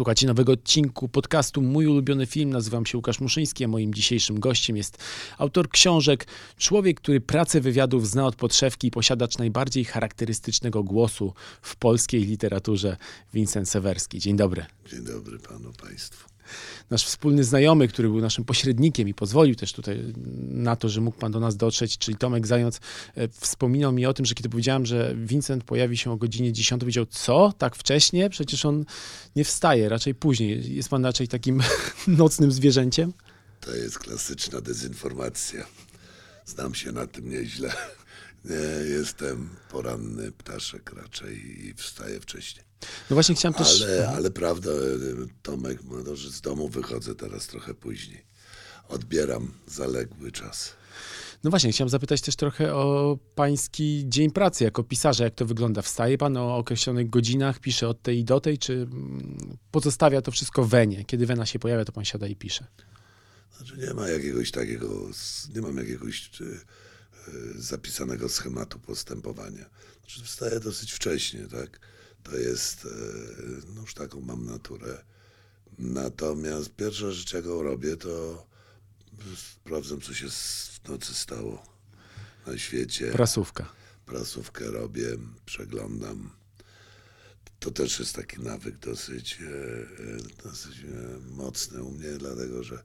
Słuchajcie nowego odcinku podcastu Mój ulubiony film. Nazywam się Łukasz Muszyński, a moim dzisiejszym gościem jest autor książek, człowiek, który pracę wywiadów zna od podszewki i posiadacz najbardziej charakterystycznego głosu w polskiej literaturze, Vincent Sewerski. Dzień dobry. Dzień dobry panu, państwu nasz wspólny znajomy, który był naszym pośrednikiem i pozwolił też tutaj na to, że mógł pan do nas dotrzeć, czyli Tomek Zając, e, wspominał mi o tym, że kiedy powiedziałem, że Vincent pojawi się o godzinie 10, powiedział, co? Tak wcześnie? Przecież on nie wstaje, raczej później. Jest pan raczej takim nocnym zwierzęciem? To jest klasyczna dezinformacja. Znam się na tym nieźle. Nie, jestem poranny ptaszek raczej i wstaję wcześniej. No właśnie chciałem też... Ale, ale prawda, Tomek, no, że z domu wychodzę teraz trochę później. Odbieram zaległy czas. No właśnie, chciałem zapytać też trochę o pański dzień pracy jako pisarza. Jak to wygląda? Wstaje pan o określonych godzinach, pisze od tej i do tej, czy mm, pozostawia to wszystko wenie? Kiedy wena się pojawia, to pan siada i pisze? Znaczy nie ma jakiegoś takiego, nie mam jakiegoś czy, y, zapisanego schematu postępowania. Znaczy wstaję dosyć wcześnie, tak? To jest, e, no już taką mam naturę. Natomiast pierwsza rzecz, jaką robię, to sprawdzam, co się w nocy stało na świecie. Prasówka. Prasówkę robię, przeglądam. To też jest taki nawyk dosyć, e, e, dosyć mocny u mnie, dlatego że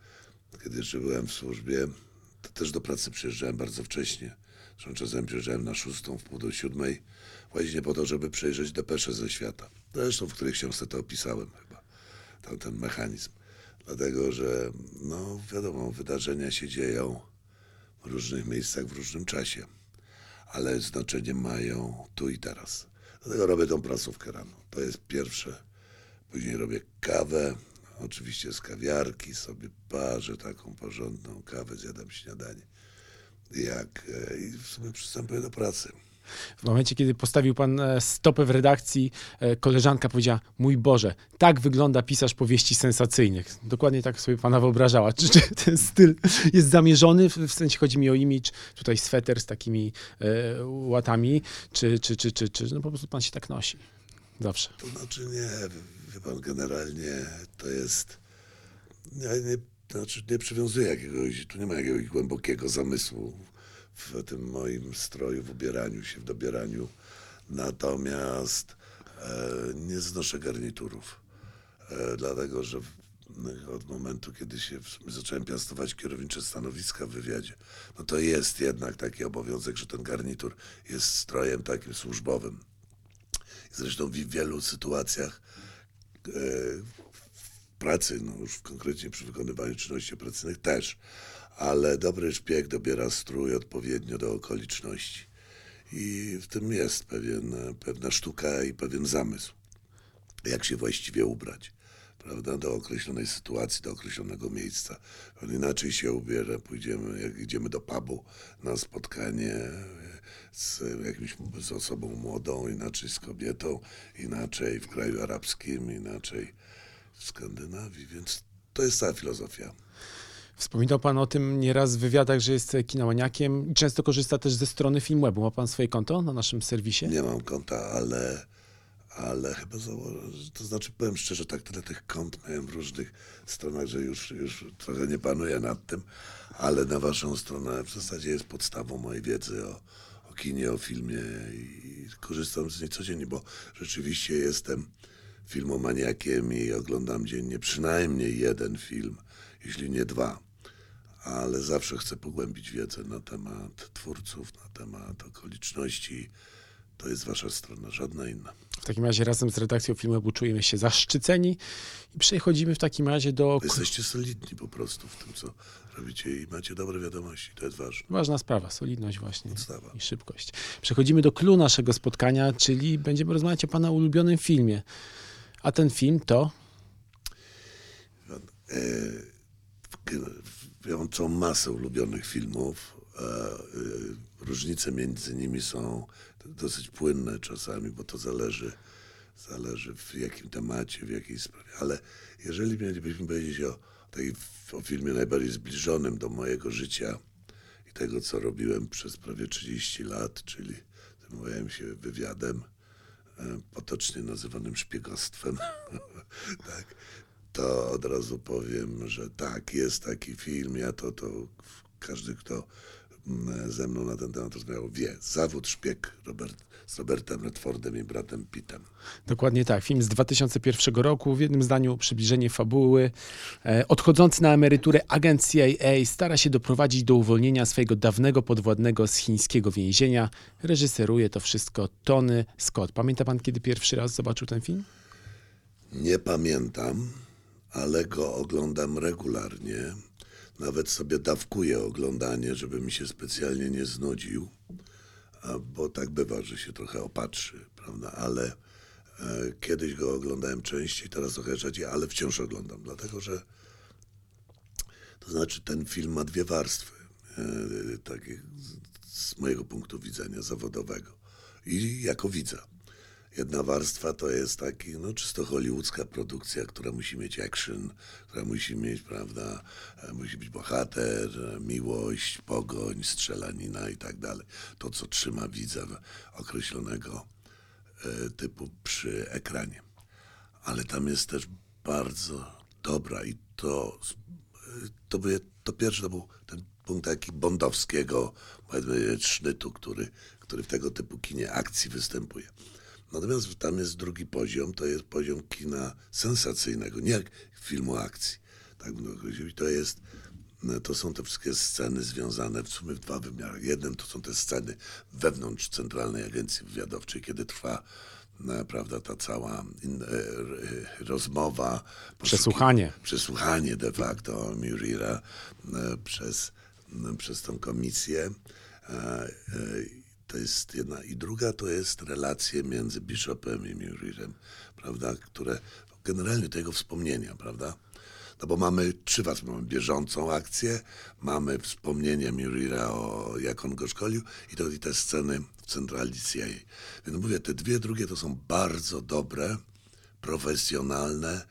kiedy jeszcze byłem w służbie, to też do pracy przyjeżdżałem bardzo wcześnie. Zresztą czasem przyjeżdżałem na szóstą, w pół do siódmej, właśnie po to, żeby przejrzeć depesze ze świata. Zresztą w której książce to opisałem chyba, tam ten mechanizm. Dlatego, że no wiadomo, wydarzenia się dzieją w różnych miejscach, w różnym czasie, ale znaczenie mają tu i teraz. Dlatego robię tą prasówkę rano. To jest pierwsze. Później robię kawę, oczywiście z kawiarki, sobie parzę taką porządną kawę, zjadam śniadanie. Jak e, i w sumie przystępuję do pracy. W momencie, kiedy postawił pan e, stopę w redakcji, e, koleżanka powiedziała: Mój Boże, tak wygląda pisarz powieści sensacyjnych. Dokładnie tak sobie pana wyobrażała. Czy, czy ten styl jest zamierzony? W sensie chodzi mi o imidż, tutaj sweter z takimi e, łatami, czy, czy, czy, czy, czy no po prostu pan się tak nosi. Zawsze. To znaczy nie, wie pan, generalnie to jest. Ja nie, znaczy nie przywiązuję jakiegoś, tu nie ma jakiegoś głębokiego zamysłu w tym moim stroju, w ubieraniu się, w dobieraniu. Natomiast e, nie znoszę garniturów, e, dlatego że od momentu, kiedy się zacząłem piastować kierownicze stanowiska w wywiadzie, no to jest jednak taki obowiązek, że ten garnitur jest strojem takim służbowym. Zresztą w wielu sytuacjach e, pracy, no już konkretnie przy wykonywaniu czynności operacyjnych też, ale dobry szpieg dobiera strój odpowiednio do okoliczności. I w tym jest pewien, pewna sztuka i pewien zamysł, jak się właściwie ubrać, prawda, do określonej sytuacji, do określonego miejsca. On inaczej się ubiera, pójdziemy, jak idziemy do pubu na spotkanie z jakimś z osobą młodą, inaczej z kobietą, inaczej w kraju arabskim, inaczej w Skandynawii, więc to jest cała filozofia. Wspominał Pan o tym nieraz w wywiadach, że jest kinomaniakiem i często korzysta też ze strony Filmwebu. Ma Pan swoje konto na naszym serwisie? Nie mam konta, ale, ale chyba założę, to znaczy powiem szczerze, tak tyle tych kont miałem w różnych stronach, że już, już trochę nie panuję nad tym, ale na Waszą stronę w zasadzie jest podstawą mojej wiedzy o, o kinie, o filmie i korzystam z niej codziennie, bo rzeczywiście jestem filmomaniakiem i oglądam dziennie przynajmniej jeden film, jeśli nie dwa ale zawsze chcę pogłębić wiedzę na temat twórców, na temat okoliczności. To jest wasza strona, żadna inna. W takim razie razem z redakcją filmu czujemy się zaszczyceni i przechodzimy w takim razie do... Wy jesteście solidni po prostu w tym, co robicie i macie dobre wiadomości. To jest ważne. Ważna sprawa, solidność właśnie Podstawa. i szybkość. Przechodzimy do klu naszego spotkania, czyli będziemy rozmawiać o pana ulubionym filmie. A ten film to... E, wiączą masę ulubionych filmów. Y, różnice między nimi są dosyć płynne czasami, bo to zależy, zależy w jakim temacie, w jakiej sprawie. Ale jeżeli mielibyśmy powiedzieć o, tej, o filmie najbardziej zbliżonym do mojego życia i tego, co robiłem przez prawie 30 lat, czyli zajmowałem się wywiadem, e, potocznie nazywanym szpiegostwem, tak, to od razu powiem, że tak, jest taki film. Ja to, to każdy, kto ze mną na ten temat rozmawiał, wie. Zawód szpieg Robert, z Robertem Redfordem i bratem Pittem. Dokładnie tak. Film z 2001 roku. W jednym zdaniu przybliżenie fabuły. E, odchodzący na emeryturę agent CIA stara się doprowadzić do uwolnienia swojego dawnego podwładnego z chińskiego więzienia. Reżyseruje to wszystko Tony Scott. Pamięta pan, kiedy pierwszy raz zobaczył ten film? Nie pamiętam, ale go oglądam regularnie. Nawet sobie dawkuję oglądanie, żeby mi się specjalnie nie znudził, bo tak bywa, że się trochę opatrzy, prawda? Ale e, kiedyś go oglądałem częściej, teraz trochę rzadziej, ale wciąż oglądam, dlatego że to znaczy ten film ma dwie warstwy, e, takie z mojego punktu widzenia zawodowego i jako widza. Jedna warstwa to jest taki, no czysto hollywoodzka produkcja, która musi mieć action, która musi mieć, prawda, e, musi być bohater, e, miłość, pogoń, strzelanina i tak dalej. To, co trzyma widza określonego e, typu przy ekranie. Ale tam jest też bardzo dobra i to, to, by, to pierwszy to był ten punkt taki bondowskiego, powiedzmy, sznytu, który, który w tego typu kinie akcji występuje. Natomiast tam jest drugi poziom, to jest poziom kina sensacyjnego, nie jak filmu akcji. Tak bym to określił. To jest, no, to są te wszystkie sceny związane w sumie w dwa wymiary. Jeden to są te sceny wewnątrz Centralnej Agencji Wywiadowczej, kiedy trwa no, prawda, ta cała in, e, rozmowa. Przesłuchanie. Przesłuchanie de facto Murira e, przez, no, przez tą komisję. E, to jest jedna. I druga to jest relacje między Bishopem i Murirem, prawda, które generalnie tego wspomnienia, prawda? No bo mamy trzy was, mamy bieżącą akcję, mamy wspomnienie Murira o jak on go szkolił i, to, i te sceny w centrali CIA. Więc mówię, te dwie drugie to są bardzo dobre, profesjonalne,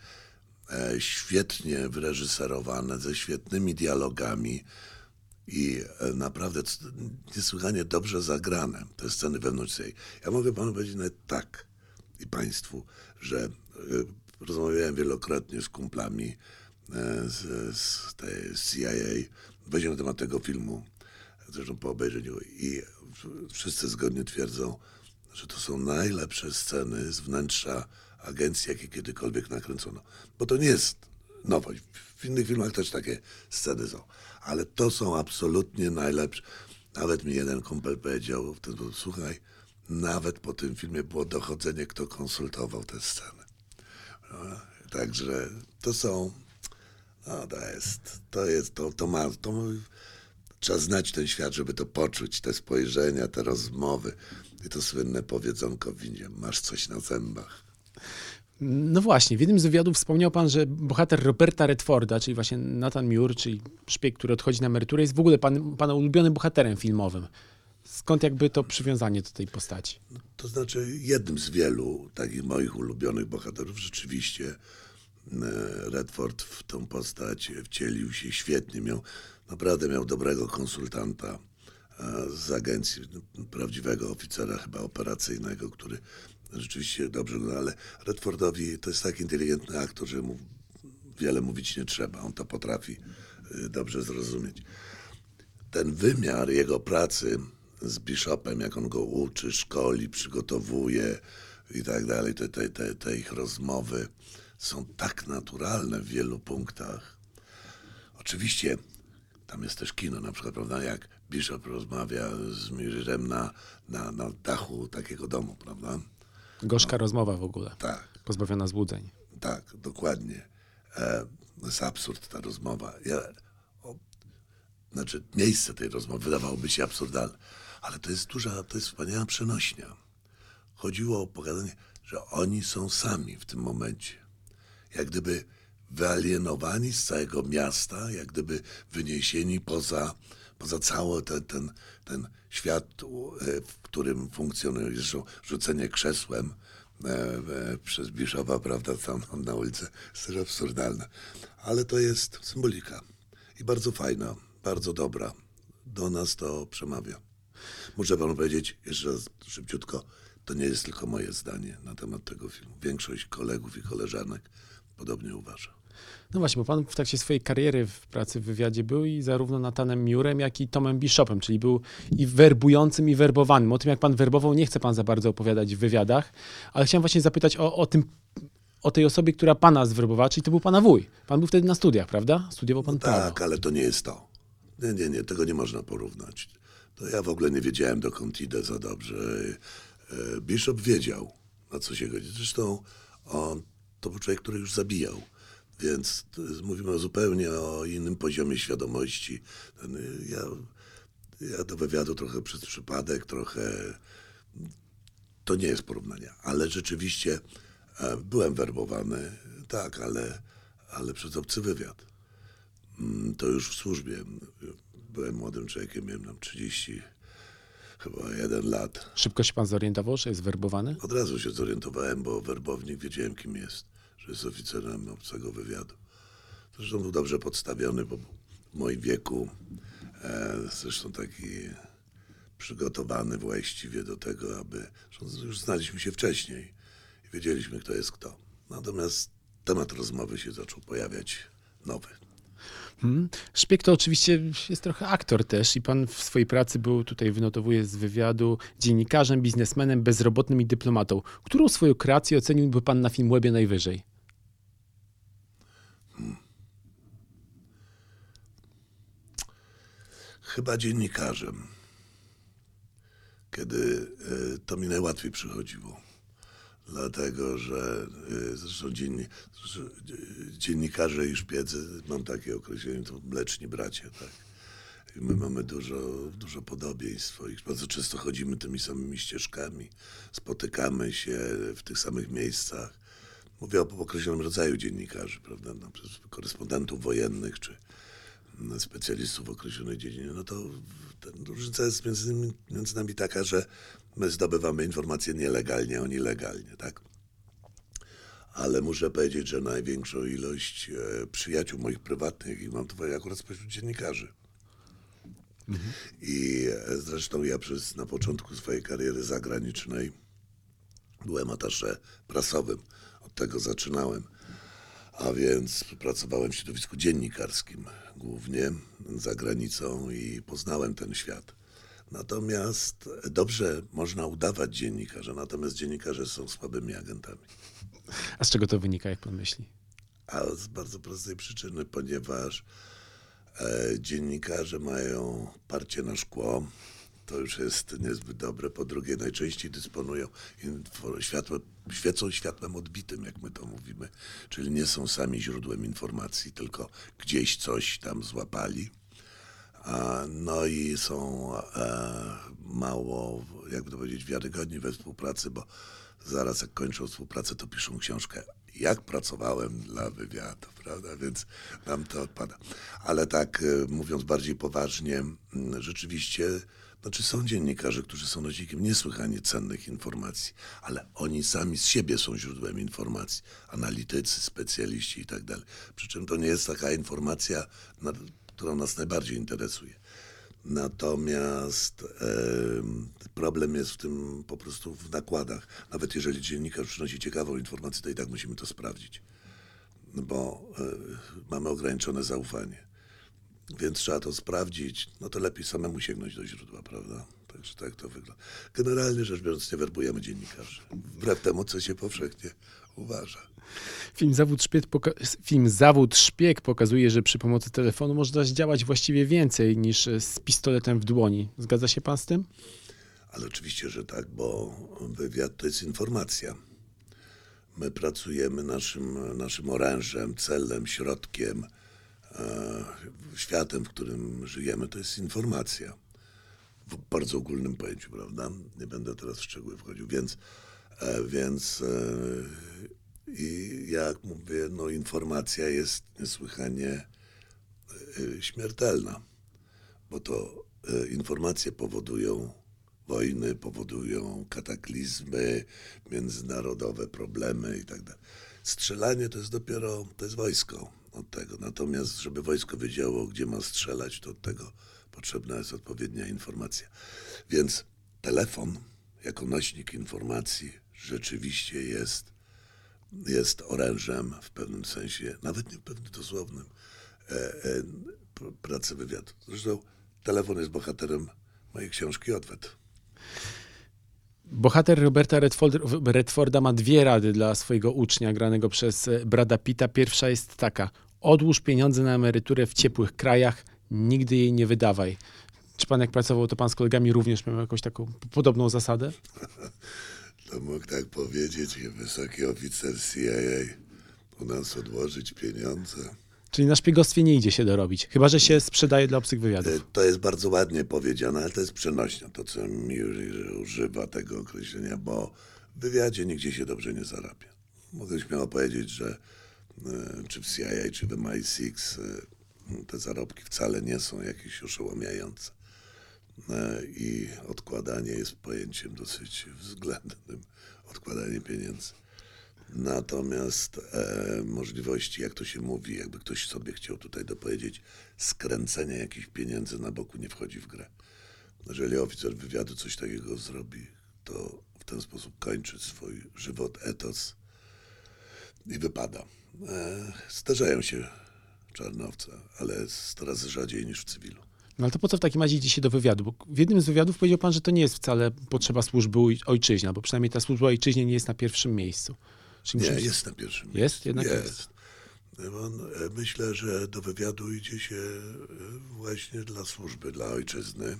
e, świetnie wyreżyserowane, ze świetnymi dialogami, i e, naprawdę niesłychanie dobrze zagrane te sceny wewnątrz tej. Ja mogę panu powiedzieć nawet tak i państwu, że y, rozmawiałem wielokrotnie z kumplami y, z, z tej CIA właśnie na temat tego filmu, zresztą po obejrzeniu i wszyscy zgodnie twierdzą, że to są najlepsze sceny z wnętrza agencji, jakie kiedykolwiek nakręcono. Bo to nie jest nowość. W innych filmach też takie sceny są ale to są absolutnie najlepsze. Nawet mi jeden kumpel powiedział wtedy, słuchaj, nawet po tym filmie było dochodzenie, kto konsultował tę scenę. No, także to są, no to jest, to jest, to, to ma, to trzeba znać ten świat, żeby to poczuć, te spojrzenia, te rozmowy i to słynne powiedzonko w masz coś na zębach. No właśnie, w jednym z wywiadów wspomniał pan, że bohater Roberta Redforda, czyli właśnie Nathan Muir, czyli szpieg, który odchodzi na emeryturę, jest w ogóle pan, pana ulubionym bohaterem filmowym. Skąd jakby to przywiązanie do tej postaci? To znaczy jednym z wielu takich moich ulubionych bohaterów rzeczywiście e, Redford w tą postać wcielił się świetnie. Miał, naprawdę miał dobrego konsultanta e, z agencji, prawdziwego oficera chyba operacyjnego, który rzeczywiście dobrze, no ale Redfordowi to jest tak inteligentny aktor, że mu wiele mówić nie trzeba. On to potrafi y, dobrze zrozumieć. Ten wymiar jego pracy z Bishopem, jak on go uczy, szkoli, przygotowuje i tak dalej, te, te, te, te ich rozmowy są tak naturalne w wielu punktach. Oczywiście tam jest też kino, na przykład, prawda, jak Bishop rozmawia z Mirirem na, na, na dachu takiego domu, prawda? Gorzka no. rozmowa w ogóle. Tak. Pozbawiona złudzeń. Tak, dokładnie. E, to jest absurd ta rozmowa. Ja, o, znaczy, miejsce tej rozmowy wydawałoby się absurdalne, ale to jest duża, to jest wspaniała przenośnia. Chodziło o pokazanie, że oni są sami w tym momencie. Jak gdyby wyalienowani z całego miasta, jak gdyby wyniesieni poza, poza cały ten, ten, ten świat, e, w którym funkcjonuje rzucenie krzesłem e, przez Biszowa, prawda, tam na ulicy, jest też absurdalne. Ale to jest symbolika i bardzo fajna, bardzo dobra. Do nas to przemawia. Muszę panu powiedzieć jeszcze raz szybciutko, to nie jest tylko moje zdanie na temat tego filmu. Większość kolegów i koleżanek podobnie uważa. No właśnie, bo pan w trakcie swojej kariery w pracy w wywiadzie był i zarówno Natanem Miurem, jak i Tomem Bishopem, czyli był i werbującym, i werbowanym. O tym, jak pan werbował, nie chce pan za bardzo opowiadać w wywiadach, ale chciałem właśnie zapytać o, o tym, o tej osobie, która pana zwerbowała, czyli to był pana wuj. Pan był wtedy na studiach, prawda? Studiował pan prawo. Tak, ale to nie jest to. Nie, nie, nie, tego nie można porównać. To ja w ogóle nie wiedziałem, dokąd idę za dobrze. E, Bishop wiedział, na co się godzi. Zresztą on to był człowiek, który już zabijał. Więc mówimy o zupełnie o innym poziomie świadomości. Y, ja, ja do wywiadu trochę przez przypadek, trochę to nie jest porównanie, ale rzeczywiście e, byłem werbowany, tak, ale, ale przez obcy wywiad. Mm, To już w służbie. Byłem młodym człowiekiem, miałem tam 30, chyba jeden lat. Szybko się pan zorientował, że jest werbowany? Od razu się zorientowałem, bo werbownik wiedziałem, kim jest, że jest oficerem obcego wywiadu. Zresztą był dobrze podstawiony, bo w moim wieku, e, zresztą taki przygotowany właściwie do tego, aby. Już znaliśmy się wcześniej i wiedzieliśmy, kto jest kto. Natomiast temat rozmowy się zaczął pojawiać nowy. Hmm. Szpieg to oczywiście jest trochę aktor też i pan w swojej pracy był, tutaj wynotowuję z wywiadu, dziennikarzem, biznesmenem, bezrobotnym i dyplomatą. Którą swoją kreację oceniłby pan na Filmwebie najwyżej? Chyba dziennikarzem, kiedy e, to mi najłatwiej przychodziło. Dlatego, że e, zresztą dziennikarze i szpiedzy, mam takie określenie, to mleczni bracia, tak. I my mamy dużo, dużo podobieństw swoich. Bardzo często chodzimy tymi samymi ścieżkami, spotykamy się w tych samych miejscach. Mówię o określonym rodzaju dziennikarzy, prawda, przykład korespondentów wojennych, czy specjalistów w określonej dziedzinie, no to ten, różnica jest między, między nami taka, że my zdobywamy informacje nielegalnie, oni legalnie, tak? Ale muszę powiedzieć, że największą ilość e, przyjaciół moich prywatnych, i mam to akurat spośród dziennikarzy. I e, zresztą ja przez, na początku swojej kariery zagranicznej byłem atasze prasowym. Od tego zaczynałem. A więc pracowałem w środowisku dziennikarskim głównie za granicą i poznałem ten świat. Natomiast dobrze można udawać dziennikarza, natomiast dziennikarze są słabymi agentami. A z czego to wynika, jak pan myśli? A z bardzo prostej przyczyny, ponieważ e, dziennikarze mają parcie na szkło. To już jest niezbyt dobre. Po drugie, najczęściej dysponują światło, świecą światłem odbitym, jak my to mówimy. Czyli nie są sami źródłem informacji, tylko gdzieś coś tam złapali. No i są e, mało, jakby to powiedzieć, wiarygodni we współpracy, bo zaraz jak kończą współpracę, to piszą książkę. Jak pracowałem dla wywiadu, prawda? Więc nam to odpada. Ale tak e, mówiąc bardziej poważnie, rzeczywiście, znaczy są dziennikarze, którzy są nośnikiem niesłychanie cennych informacji, ale oni sami z siebie są źródłem informacji. Analitycy, specjaliści i tak dalej. Przy czym to nie jest taka informacja, która nas najbardziej interesuje. Natomiast em, problem jest w tym po prostu w nakładach. Nawet jeżeli dziennikarz przynosi ciekawą informację, to i tak musimy to sprawdzić, no bo e, mamy ograniczone zaufanie. Więc trzeba to sprawdzić, no to lepiej samemu sięgnąć do źródła, prawda? Także tak to wygląda. Generalnie rzecz biorąc, nie werbujemy dziennikarzy. Wbrew temu, co się powszechnie uważa. Film Zawód, Szpieg film Zawód Szpieg pokazuje, że przy pomocy telefonu można zdziałać właściwie więcej niż e, z pistoletem w dłoni. Zgadza się pan z tym? Ale oczywiście, że tak, bo wywiad to jest informacja. My pracujemy naszym, naszym orężem, celem, środkiem, światem, w którym żyjemy, to jest informacja. W bardzo ogólnym pojęciu, prawda? Nie będę teraz w szczegóły wchodził, więc, e, więc e, i jak mówię, no informacja jest niesłychanie e, śmiertelna bo to e, informacje powodują wojny, powodują kataklizmy, międzynarodowe problemy i tak. Strzelanie to jest dopiero, to jest wojsko od tego. Natomiast, żeby wojsko wiedziało, gdzie ma strzelać, to od tego potrzebna jest odpowiednia informacja. Więc telefon jako nośnik informacji rzeczywiście jest, jest orężem w pewnym sensie, nawet nie w pewnym dosłownym, e, e, pr- pracy wywiadu. Zresztą telefon jest bohaterem mojej książki Odwet. Bohater Roberta Redford, Redforda ma dwie rady dla swojego ucznia, granego przez e, Brada Pitta. Pierwsza jest taka: odłóż pieniądze na emeryturę w ciepłych krajach, nigdy jej nie wydawaj. Czy pan jak pracował, to pan z kolegami również miał jakąś taką podobną zasadę? To mógł tak powiedzieć wysoki oficer CIA u nas odłożyć pieniądze. Czyli na szpiegostwie nie idzie się dorobić, chyba że się sprzedaje dla obcych wywiadów. To jest bardzo ładnie powiedziane, ale to jest przenośnia, to co mi używa tego określenia, bo w wywiadzie nigdzie się dobrze nie zarabia. Mogę śmiało powiedzieć, że e, czy w CIA, czy w MI6 e, te zarobki wcale nie są jakieś oszołomiające. I odkładanie jest pojęciem dosyć względnym, odkładanie pieniędzy. Natomiast e, możliwości, jak to się mówi, jakby ktoś sobie chciał tutaj dopowiedzieć, skręcenia jakichś pieniędzy na boku nie wchodzi w grę. Jeżeli oficer wywiadu coś takiego zrobi, to w ten sposób kończy swój żywot, etos i wypada. E, zdarzają się czarnowce, ale coraz rzadziej niż w cywilu. No ale to po co w takim razie idzie się do wywiadu? Bo w jednym z wywiadów powiedział pan, że to nie jest wcale potrzeba służby oj- ojczyźnia, bo przynajmniej ta służba ojczyźnie nie jest na pierwszym miejscu. Czyli Nie, jest na pierwszym Jest? miejscu. Jednak jest. jest. On, e, myślę, że do wywiadu idzie się e, właśnie dla służby, dla ojczyzny.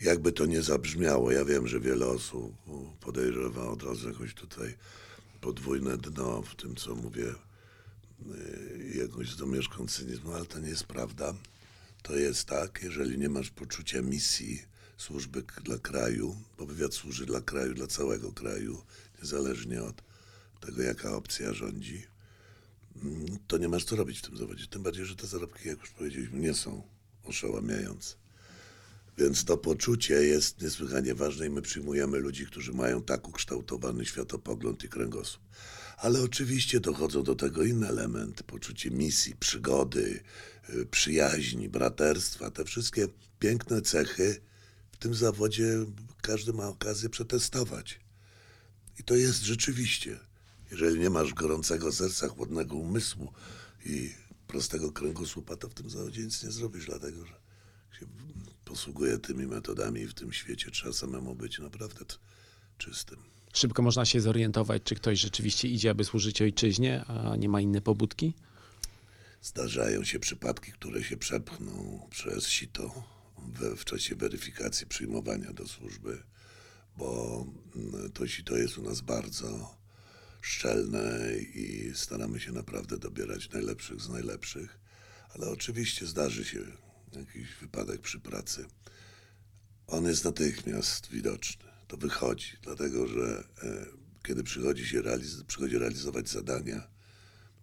Jakby to nie zabrzmiało, ja wiem, że wiele osób podejrzewa od razu jakoś tutaj podwójne dno w tym, co mówię, e, jakąś domieszką cynizmu, ale to nie jest prawda. To jest tak, jeżeli nie masz poczucia misji służby dla kraju, bo wywiad służy dla kraju, dla całego kraju, niezależnie od tego, jaka opcja rządzi, mm, to nie masz co robić w tym zawodzie. Tym bardziej, że te zarobki, jak już powiedzieliśmy, nie są oszałamiające. Więc to poczucie jest niesłychanie ważne i my przyjmujemy ludzi, którzy mają tak ukształtowany światopogląd i kręgosłup. Ale oczywiście dochodzą do tego inne elementy, poczucie misji, przygody, y, przyjaźni, braterstwa, te wszystkie piękne cechy w tym zawodzie każdy ma okazję przetestować. I to jest rzeczywiście, jeżeli nie masz gorącego serca, chłodnego umysłu i prostego kręgosłupa, to w tym zawodzie nic nie zrobisz, dlatego że się posługuje tymi metodami i w tym świecie trzeba samemu być naprawdę czystym. Szybko można się zorientować, czy ktoś rzeczywiście idzie, aby służyć ojczyźnie, a nie ma inne pobudki. Zdarzają się przypadki, które się przepchną przez sito we, w czasie weryfikacji przyjmowania do służby, bo mm, to sito jest u nas bardzo szczelne i staramy się naprawdę dobierać najlepszych z najlepszych, ale oczywiście zdarzy się jakiś wypadek przy pracy. On jest natychmiast widoczny. To wychodzi, dlatego że e, kiedy przychodzi się realiz- przychodzi realizować zadania,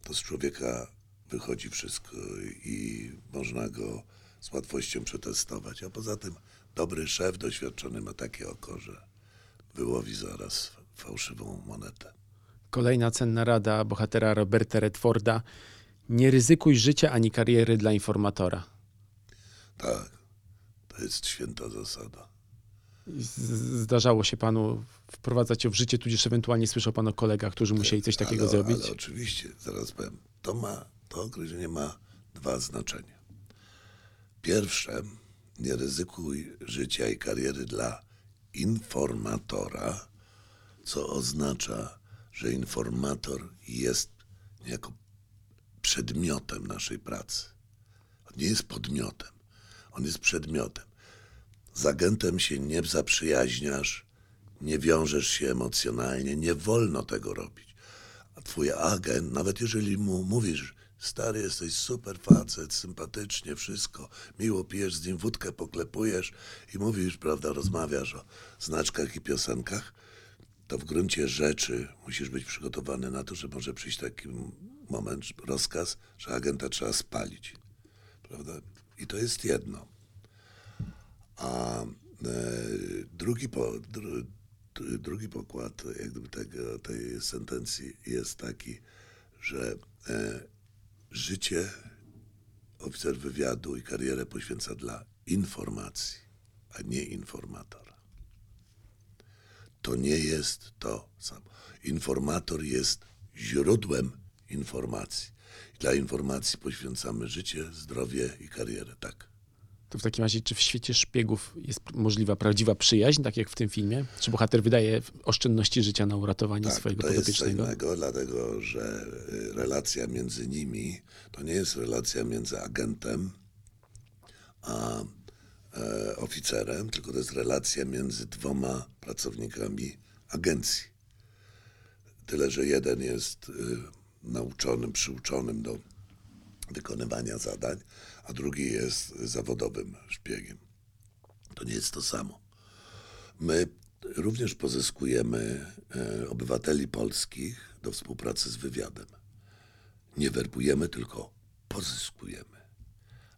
to z człowieka wychodzi wszystko i można go z łatwością przetestować. A poza tym dobry szef, doświadczony ma takie oko, że wyłowi zaraz fałszywą monetę. Kolejna cenna rada bohatera Roberta Redforda. Nie ryzykuj życia ani kariery dla informatora. Tak, to jest święta zasada. Zdarzało się panu wprowadzać ją w życie, tudzież ewentualnie słyszał pan o kolegach, którzy musieli coś takiego ale, zrobić? Ale oczywiście, zaraz powiem, to ma, to określenie ma dwa znaczenia. Pierwsze, nie ryzykuj życia i kariery dla informatora, co oznacza, że informator jest niejako przedmiotem naszej pracy. On nie jest podmiotem, on jest przedmiotem. Z agentem się nie zaprzyjaźniasz, nie wiążesz się emocjonalnie, nie wolno tego robić. A twój agent, nawet jeżeli mu mówisz, stary, jesteś super facet, sympatycznie, wszystko, miło pijesz z nim wódkę, poklepujesz i mówisz, prawda, rozmawiasz o znaczkach i piosenkach, to w gruncie rzeczy musisz być przygotowany na to, że może przyjść taki moment, rozkaz, że agenta trzeba spalić. Prawda? I to jest jedno. A e, drugi, po, dru, dru- drugi pokład jak gdyby tego, tej sentencji jest taki, że e, życie oficer wywiadu i karierę poświęca dla informacji, a nie informatora. To nie jest to samo. Informator jest źródłem informacji. Dla informacji poświęcamy życie, zdrowie i karierę. Tak. To w takim razie, czy w świecie szpiegów jest możliwa prawdziwa przyjaźń, tak jak w tym filmie? Czy bohater wydaje oszczędności życia na uratowanie Tak, swojego to jest innego, dlatego że y, relacja między nimi to nie jest relacja między agentem a e, oficerem, tylko to jest relacja między dwoma pracownikami agencji. Tyle, że jeden jest y, nauczonym, przyuczonym do wykonywania zadań, a drugi jest zawodowym szpiegiem. To nie jest to samo. My również pozyskujemy e, obywateli polskich do współpracy z wywiadem. Nie werbujemy, tylko pozyskujemy.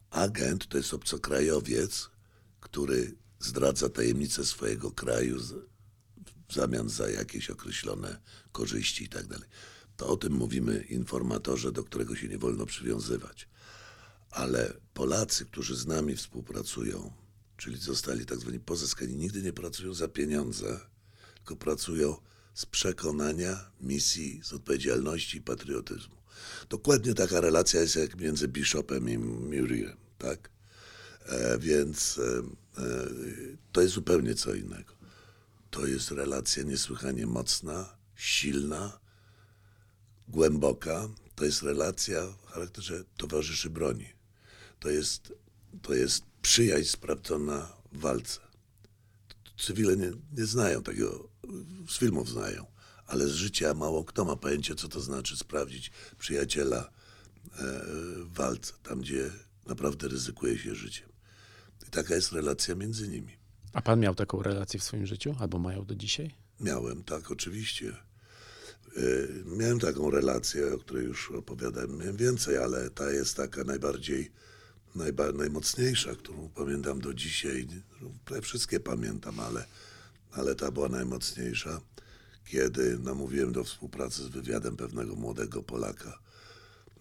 Agent to jest obcokrajowiec, który zdradza tajemnice swojego kraju w zamian za jakieś określone korzyści i tak dalej. To o tym mówimy informatorze, do którego się nie wolno przywiązywać. Ale Polacy, którzy z nami współpracują, czyli zostali tak zwani pozyskani, nigdy nie pracują za pieniądze, tylko pracują z przekonania, misji, z odpowiedzialności i patriotyzmu. Dokładnie taka relacja jest jak między Bishopem i Murrayem, tak? E, więc e, e, to jest zupełnie co innego. To jest relacja niesłychanie mocna, silna, głęboka. To jest relacja w charakterze towarzyszy broni. To jest, to jest przyjaźń sprawdzona w walce. Cywile nie, nie znają tego, z filmów znają, ale z życia mało kto ma pojęcie, co to znaczy sprawdzić przyjaciela w walce, tam gdzie naprawdę ryzykuje się życiem. Taka jest relacja między nimi. A pan miał taką relację w swoim życiu? Albo mają do dzisiaj? Miałem, tak, oczywiście. Y, Miałem taką relację, o której już opowiadałem. Miałem więcej, ale ta jest taka najbardziej, najba, najmocniejsza, którą pamiętam do dzisiaj. Wszystkie pamiętam, ale, ale ta była najmocniejsza, kiedy namówiłem do współpracy z wywiadem pewnego młodego Polaka.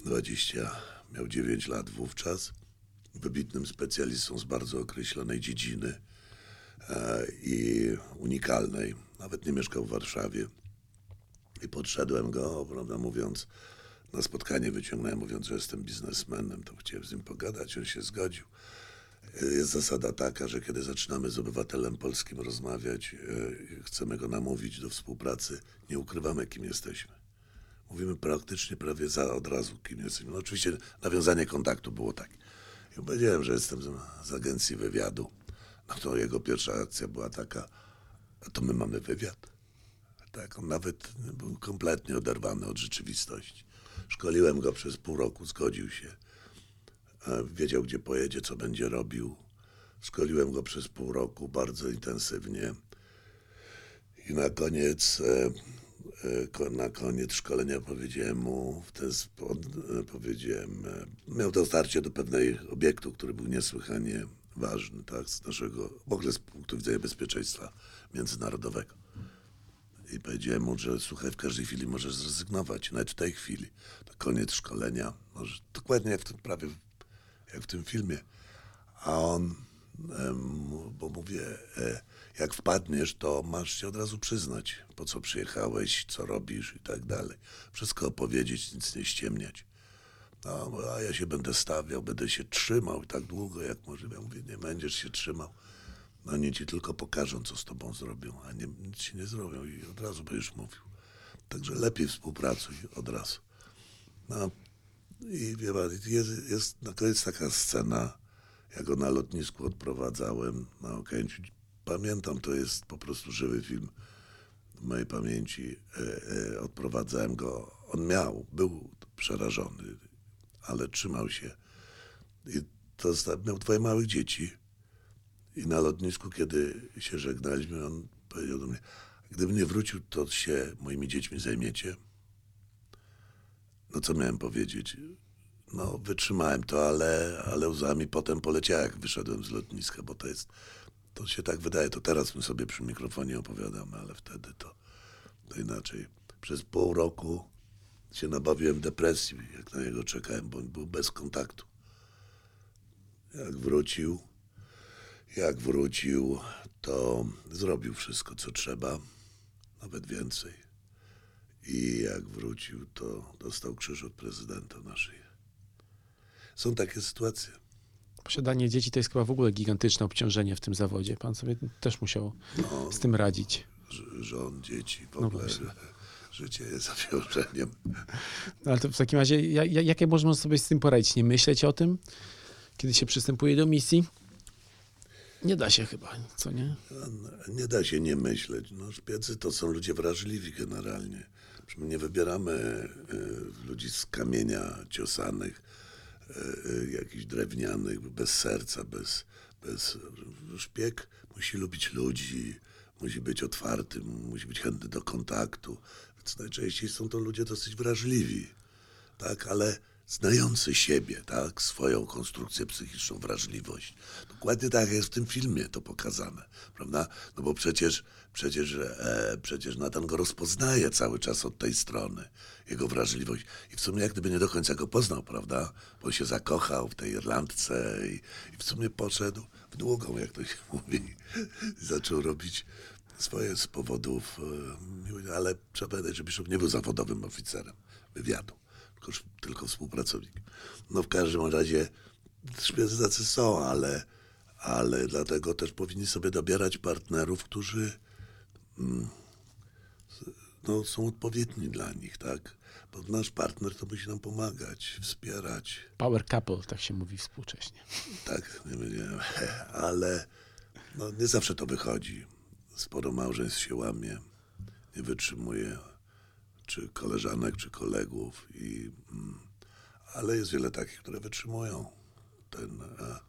20, miał 9 lat wówczas. Wybitnym specjalistą z bardzo określonej dziedziny e, i unikalnej. Nawet nie mieszkał w Warszawie. I podszedłem go, prawda mówiąc, na spotkanie wyciągnąłem, mówiąc, że jestem biznesmenem, to chciałem z nim pogadać, on się zgodził. Jest zasada taka, że kiedy zaczynamy z obywatelem polskim rozmawiać, e, chcemy go namówić do współpracy, nie ukrywamy, kim jesteśmy. Mówimy praktycznie prawie za, od razu, kim jesteśmy. No oczywiście nawiązanie kontaktu było tak. I powiedziałem, że jestem z, z agencji wywiadu. No to jego pierwsza akcja była taka, to my mamy wywiad. Tak, on nawet był kompletnie oderwany od rzeczywistości. Szkoliłem go przez pół roku, zgodził się. E, Wiedział, gdzie pojedzie, co będzie robił. Szkoliłem go przez pół roku bardzo intensywnie. I na koniec, e, na koniec szkolenia powiedziałem mu, w ten spo, e, powiedziałem, e, miał dostarcie do pewnej obiektu, który był niesłychanie ważny, tak, z naszego, w ogóle z punktu widzenia bezpieczeństwa międzynarodowego. I powiedziałem mu, że słuchaj, w każdej chwili możesz zrezygnować, nawet w tej chwili. To koniec szkolenia. Może, dokładnie jak w tym prawie, jak w tym filmie. A on, bo mówię, e, jak wpadniesz, to masz się od razu przyznać, po co przyjechałeś, co robisz i tak dalej. Wszystko opowiedzieć, nic nie ściemniać. No, a ja się będę stawiał, będę się trzymał tak długo, jak. Ja mówię, nie będziesz się trzymał. No oni ci tylko pokażą, co z tobą zrobią, a nie, nic ci nie zrobią i od razu będziesz mówił. Także lepiej współpracuj od razu. No i wie pan, jest, jest na koniec taka scena, jak go na lotnisku odprowadzałem na Okęciu. Pamiętam, to jest po prostu żywy film w mojej pamięci. E, e, odprowadzałem go, on miał, był przerażony, ale trzymał się. I to miał dwoje małych dzieci. I na lotnisku, kiedy się żegnaliśmy, on powiedział do mnie, gdybym nie wrócił, to się moimi dziećmi zajmiecie. No co miałem powiedzieć? No wytrzymałem to, ale, ale łzami potem poleciałem, jak wyszedłem z lotniska, bo to jest, to się tak wydaje, to teraz my sobie przy mikrofonie opowiadamy, ale wtedy to, to inaczej. Przez pół roku się nabawiłem depresji, jak na niego czekałem, bo on był bez kontaktu. Jak wrócił, jak wrócił, to zrobił wszystko, co trzeba. nawet więcej. I jak wrócił, to dostał krzyż od prezydenta naszej. Są takie sytuacje. Posiadanie dzieci to jest chyba w ogóle gigantyczne obciążenie w tym zawodzie. Pan sobie też musiał No, z tym radzić. żon, dzieci, w No ogóle właśnie. życie jest zawiążeniem. No, ale to w takim razie, ja- ja- jakie można sobie z tym poradzić? Nie myśleć o tym, kiedy się przystępuje do misji? Nie da się chyba, co nie? Nie da się nie myśleć. No, szpiecy to są ludzie wrażliwi generalnie. My nie wybieramy y, ludzi z kamienia ciosanych, jakichś drewnianych, bez serca, bez, bez... Szpieg musi lubić ludzi, musi być otwarty, musi być chętny do kontaktu. Więc najczęściej są to ludzie dosyć wrażliwi, tak, ale znający siebie, tak, swoją konstrukcję psychiczną, wrażliwość. Dokładnie tak jest w tym filmie to pokazane, prawda? No bo przecież, przecież, e, przecież Nathan go rozpoznaje cały czas od tej strony, jego wrażliwość. I w sumie jak gdyby nie do końca go poznał, prawda? Bo się zakochał w tej Irlandce i, i w sumie poszedł w długą, jak to się mówi. Zaczął robić swoje z powodów, e, ale trzeba pamiętać, że Bishop nie był zawodowym oficerem wywiadu, tylko, tylko współpracownik. No w każdym razie szpiecy tacy są, ale, ale dlatego też powinni sobie dobierać partnerów, którzy mm, no, są odpowiedni dla nich, tak? Bo nasz partner to musi nam pomagać, wspierać, Power couple, tak się mówi współcześnie. tak, nie będzie, ale no, nie zawsze to wychodzi. Sporo małżeństw się łamie, nie wytrzymuje, czy koleżanek, czy kolegów, i, mm, ale jest wiele takich, które wytrzymują. Ten, a,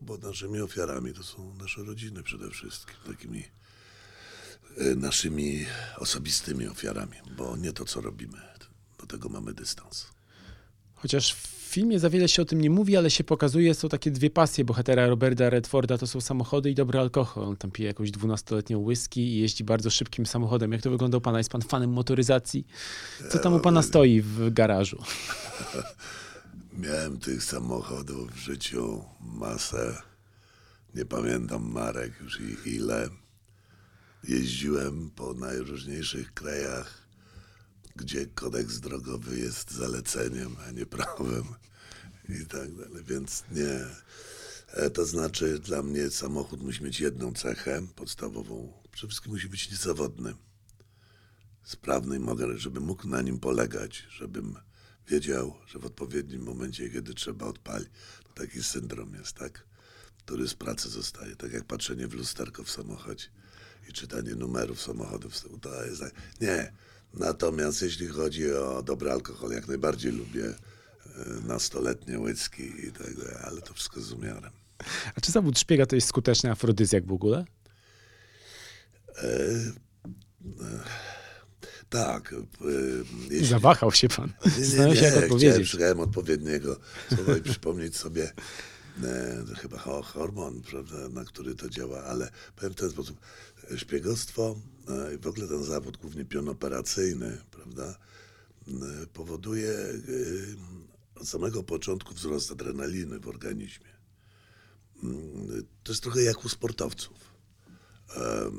bo naszymi ofiarami to są nasze rodziny przede wszystkim, takimi y, naszymi osobistymi ofiarami, bo nie to, co robimy. Do tego mamy dystans. Chociaż w filmie za wiele się o tym nie mówi, ale się pokazuje, są takie dwie pasje bohatera Roberta Redforda, to są samochody i dobry alkohol. On tam pije jakąś 12-letnią whisky i jeździ bardzo szybkim samochodem. Jak to wygląda u pana? Jest pan fanem motoryzacji? Co tam u pana stoi w garażu? Miałem tych samochodów w życiu masę. Nie pamiętam marek już i ile. Jeździłem po najróżniejszych krajach, gdzie kodeks drogowy jest zaleceniem, a nie prawem i tak dalej. Więc nie. E, To znaczy, dla mnie samochód musi mieć jedną cechę podstawową. Przede wszystkim musi być niezawodny sprawny i mogę, żebym mógł na nim polegać, żebym wiedział, że w odpowiednim momencie, kiedy trzeba odpalić, taki syndrom jest, tak? Który z pracy zostaje, tak jak patrzenie w lusterko w samochodzie i czytanie numerów samochodów. To jest tak. Nie. Natomiast jeśli chodzi o dobry alkohol, jak najbardziej lubię e, nastoletnie whisky i tak dalej, ale to wszystko z umiarem. A czy zawód szpiega to jest skuteczny afrodyzjak w ogóle? Tak. e, jeśli- Zawahał się pan. Nie, nie, się, jak chciałem, odpowiedzieć. szukałem odpowiedniego słowa i przypomnieć sobie e, chyba ho- hormon, prawda, na który to działa, ale powiem w ten sposób, e, szpiegostwo e, i w ogóle ten zawód, głównie pionoperacyjny, prawda, powoduje e, od samego początku wzrost adrenaliny w organizmie. To jest trochę jak u sportowców. E,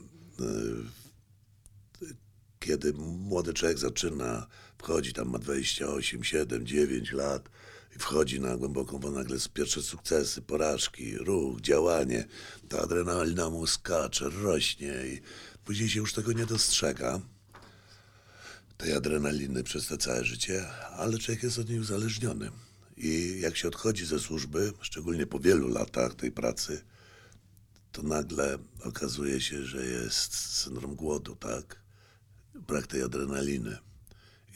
kiedy młody człowiek zaczyna, wchodzi tam, ma 28, 7, 9 lat i wchodzi na głęboką wodę, nagle pierwsze sukcesy, porażki, ruch, działanie, ta adrenalina mu skacze, rośnie i później się już tego nie dostrzega, tej adrenaliny przez te całe życie, ale człowiek jest od niej uzależniony. I jak się odchodzi ze służby, szczególnie po wielu latach tej pracy, to nagle okazuje się, że jest syndrom głodu, tak? Brak tej adrenaliny.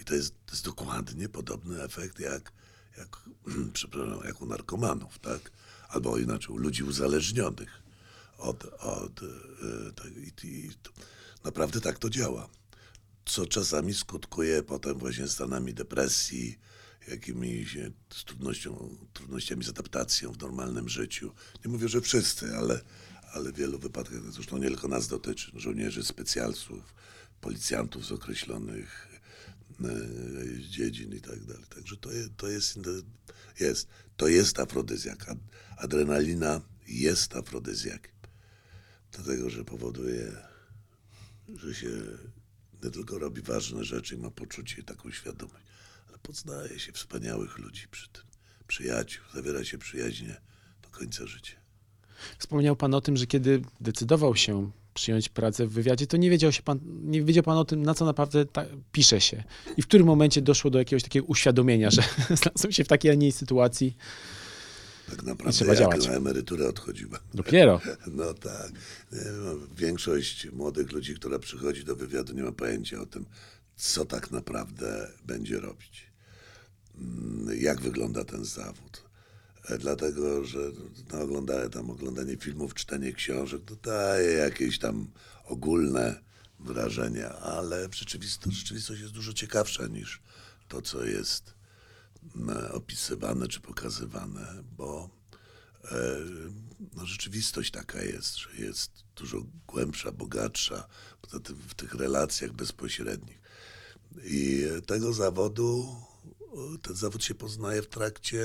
I to jest, to jest dokładnie podobny efekt jak, jak, przepraszam, jak u narkomanów, tak? Albo inaczej, u ludzi uzależnionych od, od e, tak, i, i naprawdę tak to działa. Co czasami skutkuje potem właśnie stanami depresji, jakimiś trudnością, trudnościami z adaptacją w normalnym życiu. Nie mówię, że wszyscy, ale, ale w wielu wypadkach, zresztą nie tylko nas dotyczy, żołnierzy, specjalców, policjantów z określonych e, dziedzin i tak dalej. Także to, to jest, jest, to jest afrodyzjak. Ad- Adrenalina jest afrodyzjakiem. Dlatego, że powoduje, że się nie tylko robi ważne rzeczy i ma poczucie i taką świadomość, ale poznaje się wspaniałych ludzi przy tym. Przyjaciół, zawiera się przyjaźnie do końca życia. Wspomniał pan o tym, że kiedy decydował się przyjąć pracę w wywiadzie, to nie wiedział się pan, nie wiedział pan o tym, na co naprawdę ta, pisze się. I w którym momencie doszło do jakiegoś takiego uświadomienia, że znalazłem się w takiej, a nie innej Tak naprawdę trzeba jak działać. na emeryturę odchodziłem. Dopiero. No tak. No, Większość młodych ludzi, która przychodzi do wywiadu, nie ma pojęcia o tym, co tak naprawdę będzie robić. Mm, Jak wygląda ten zawód. E, Dlatego, że no, oglądanie, tam oglądanie filmów, czytanie książek, to daje jakieś tam ogólne wrażenia, ale rzeczywistość, rzeczywistość jest dużo ciekawsza niż to, co jest opisywane czy pokazywane, bo e, no, rzeczywistość taka jest, że jest dużo głębsza, bogatsza, poza tym w tych relacjach bezpośrednich. I tego zawodu, o, ten zawód się poznaje w trakcie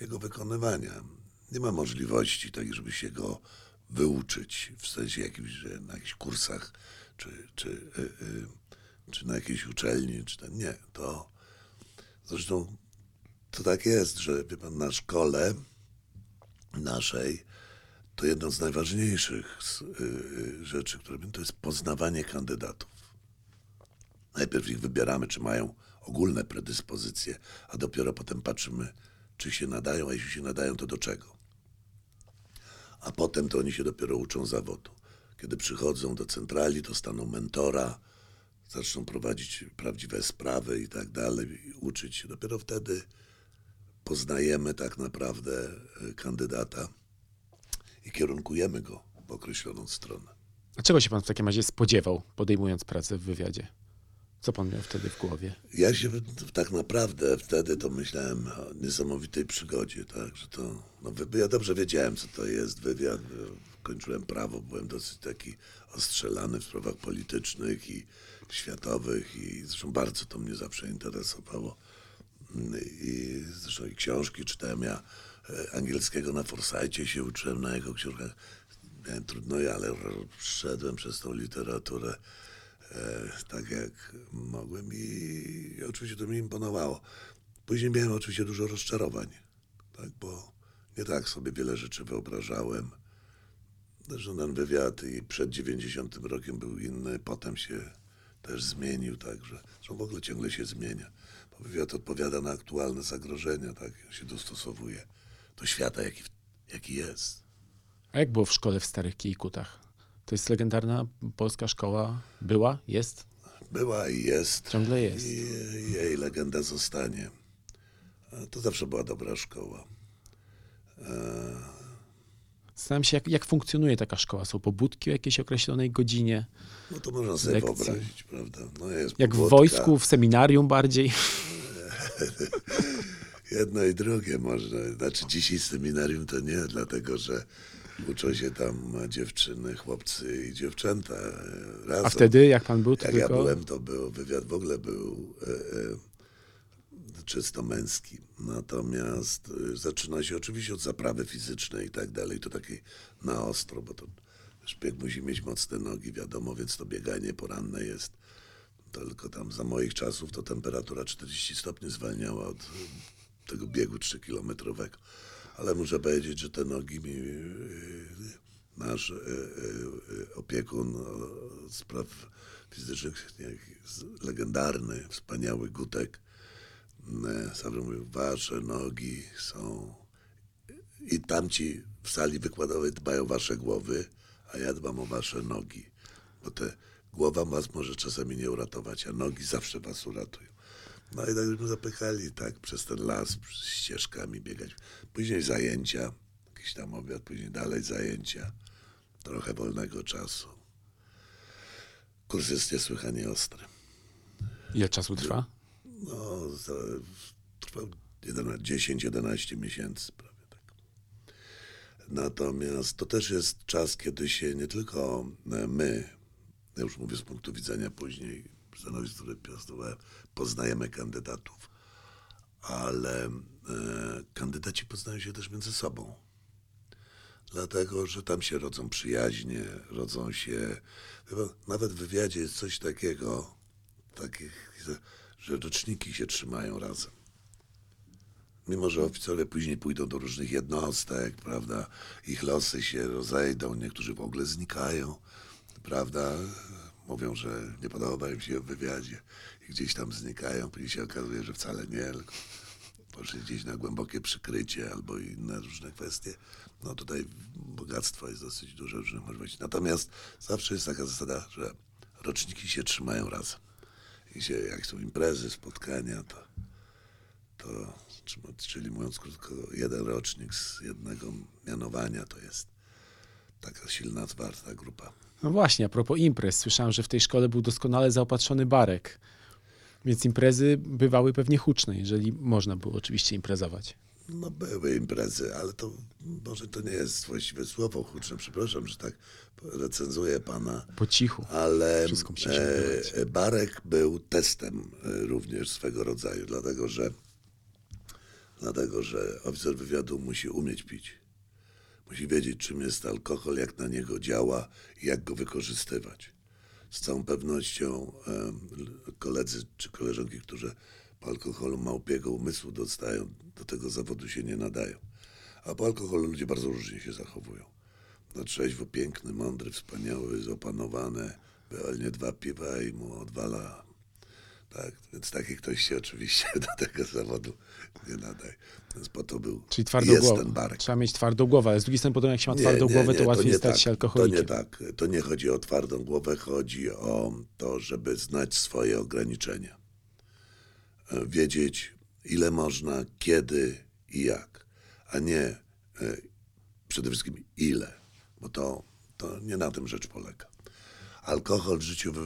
jego wykonywania. Nie ma możliwości tak, żeby się go wyuczyć w sensie jakimś, na jakichś kursach, czy, czy, y, y, czy na jakiejś uczelni, czy ten, nie, to zresztą to tak jest, że wie pan, na szkole naszej to jedno z najważniejszych y, y, rzeczy, które to jest poznawanie kandydatów. Najpierw ich wybieramy, czy mają ogólne predyspozycje, a dopiero potem patrzymy, czy się nadają, a jeśli się nadają, to do czego. A potem to oni się dopiero uczą zawodu. Kiedy przychodzą do centrali, to staną mentora, zaczną prowadzić prawdziwe sprawy i tak dalej, i uczyć się. Dopiero wtedy poznajemy tak naprawdę e, kandydata i kierunkujemy go w określoną stronę. A czego się pan w takim razie spodziewał, podejmując pracę w wywiadzie? Co pan miał wtedy w głowie? Ja się tak naprawdę wtedy to myślałem o niesamowitej przygodzie, tak, że to, no ja dobrze wiedziałem, co to jest wywiad, kończyłem prawo, byłem dosyć taki ostrzelany w sprawach politycznych i światowych i zresztą bardzo to mnie zawsze interesowało. Mm, I zresztą i książki czytałem, ja e, angielskiego na Forsajcie się uczyłem, na jego książkach miałem trudno, ale szedłem przez tą literaturę tak jak mogłem i, i oczywiście to mi imponowało. Później miałem oczywiście dużo rozczarowań, tak, bo nie tak sobie wiele rzeczy wyobrażałem. Zresztą ten wywiad i przed 90 rokiem był inny, potem się też zmienił, także zresztą w ogóle ciągle się zmienia. Bo wywiad odpowiada na aktualne zagrożenia, tak, się dostosowuje do świata, jaki, jaki jest. A jak było w szkole w Starych Kijkutach? To jest legendarna polska szkoła. Była? Jest? Była i jest. Ciągle jest. I jej legenda zostanie. A To zawsze była dobra szkoła. Zastanawiam się, jak, jak funkcjonuje taka szkoła. Są pobudki o jakiejś określonej godzinie? No to można sobie Lekcje. wyobrazić, prawda? No jest Jak w pobudka. wojsku, w seminarium bardziej? Jedno i drugie można. Znaczy dzisiaj seminarium to nie, dlatego że uczą się tam dziewczyny, chłopcy i dziewczęta e, razem. A wtedy, jak pan był, to Jak ja tylko... byłem, to był wywiad w ogóle był e, e, czysto męski. Natomiast e, zaczyna się oczywiście od zaprawy fizycznej i tak dalej. To takie na ostro, bo to szpieg musi mieć mocne nogi, wiadomo, więc to bieganie poranne jest. Tylko tam za moich czasów to temperatura 40 stopni zwalniała od tego biegu 3-kilometrowego. Ale muszę powiedzieć, że te nogi mi e, nasz e, e, opiekun spraw fizycznych, legendarny, wspaniały Gutek, zawsze mówił, wasze nogi są i tamci w sali wykładowej dbają wasze głowy, a ja dbam o wasze nogi, bo te głowa was może czasami nie uratować, a nogi zawsze was uratują. No i tak żeśmy zapychali tak przez ten las, ścieżkami biegać. Później zajęcia, jakiś tam obiad, później dalej zajęcia, trochę wolnego czasu. Kurs jest niesłychanie ostry. Ile czasu trwa? No, trwał 11 10-11 miesięcy prawie tak. Natomiast to też jest czas, kiedy się nie tylko e, my, ja już mówię z punktu widzenia później stanowisk, które piastowałem, poznajemy kandydatów, ale e, kandydaci poznają się też między sobą. dlatego że tam się rodzą przyjaźnie, rodzą się. Nawet w wywiadzie jest coś takiego, takich, że roczniki się trzymają razem. Mimo, że oficerowie później pójdą do różnych jednostek, prawda, ich losy się rozejdą, niektórzy w ogóle znikają, prawda, mówią, że nie podoba im się w wywiadzie i gdzieś tam znikają, później się okazuje, że wcale nie, tylko poszli gdzieś na głębokie przykrycie albo inne różne kwestie. No tutaj bogactwo jest dosyć duże różnych możliwości. Natomiast zawsze jest taka zasada, że roczniki się trzymają razem. I się, jak są imprezy, spotkania, to, to czyli mówiąc krótko, jeden rocznik z jednego mianowania to jest taka silna, zwarta grupa. No właśnie, a propos imprez, słyszałem, że w tej szkole był doskonale zaopatrzony barek. Więc imprezy bywały pewnie huczne, jeżeli można było oczywiście imprezować. No były imprezy, ale to może to nie jest właściwe słowo huczne. Przepraszam, że tak recenzuję pana. Po cichu. Ale e, Barek był testem e, również swego rodzaju, dlatego że, dlatego że oficer wywiadu musi umieć pić. Musi wiedzieć, czym jest alkohol, jak na niego działa i jak go wykorzystywać z całą pewnością koledzy czy koleżanki, którzy po alkoholu małpiego umysłu dostają, do tego zawodu się nie nadają. A po alkoholu ludzie bardzo różnie się zachowują. Na trzeźwo, piękny, mądry, wspaniały, zopanowany, nie dwa piwa i mu odwala tak, więc taki ktoś się oczywiście do tego zawodu nie nadaje. Więc po to był Czyli twardą głowę. Trzeba mieć twardą głowę, ale z drugiej strony jak się ma twardą nie, głowę, nie, to łatwiej to stać tak, się alkoholikiem. To nie tak. To nie chodzi o twardą głowę, chodzi o to, żeby znać swoje ograniczenia. E, wiedzieć, ile można, kiedy i jak, a nie e, przede wszystkim ile, bo to, to nie na tym rzecz polega. Alkohol w życiu w,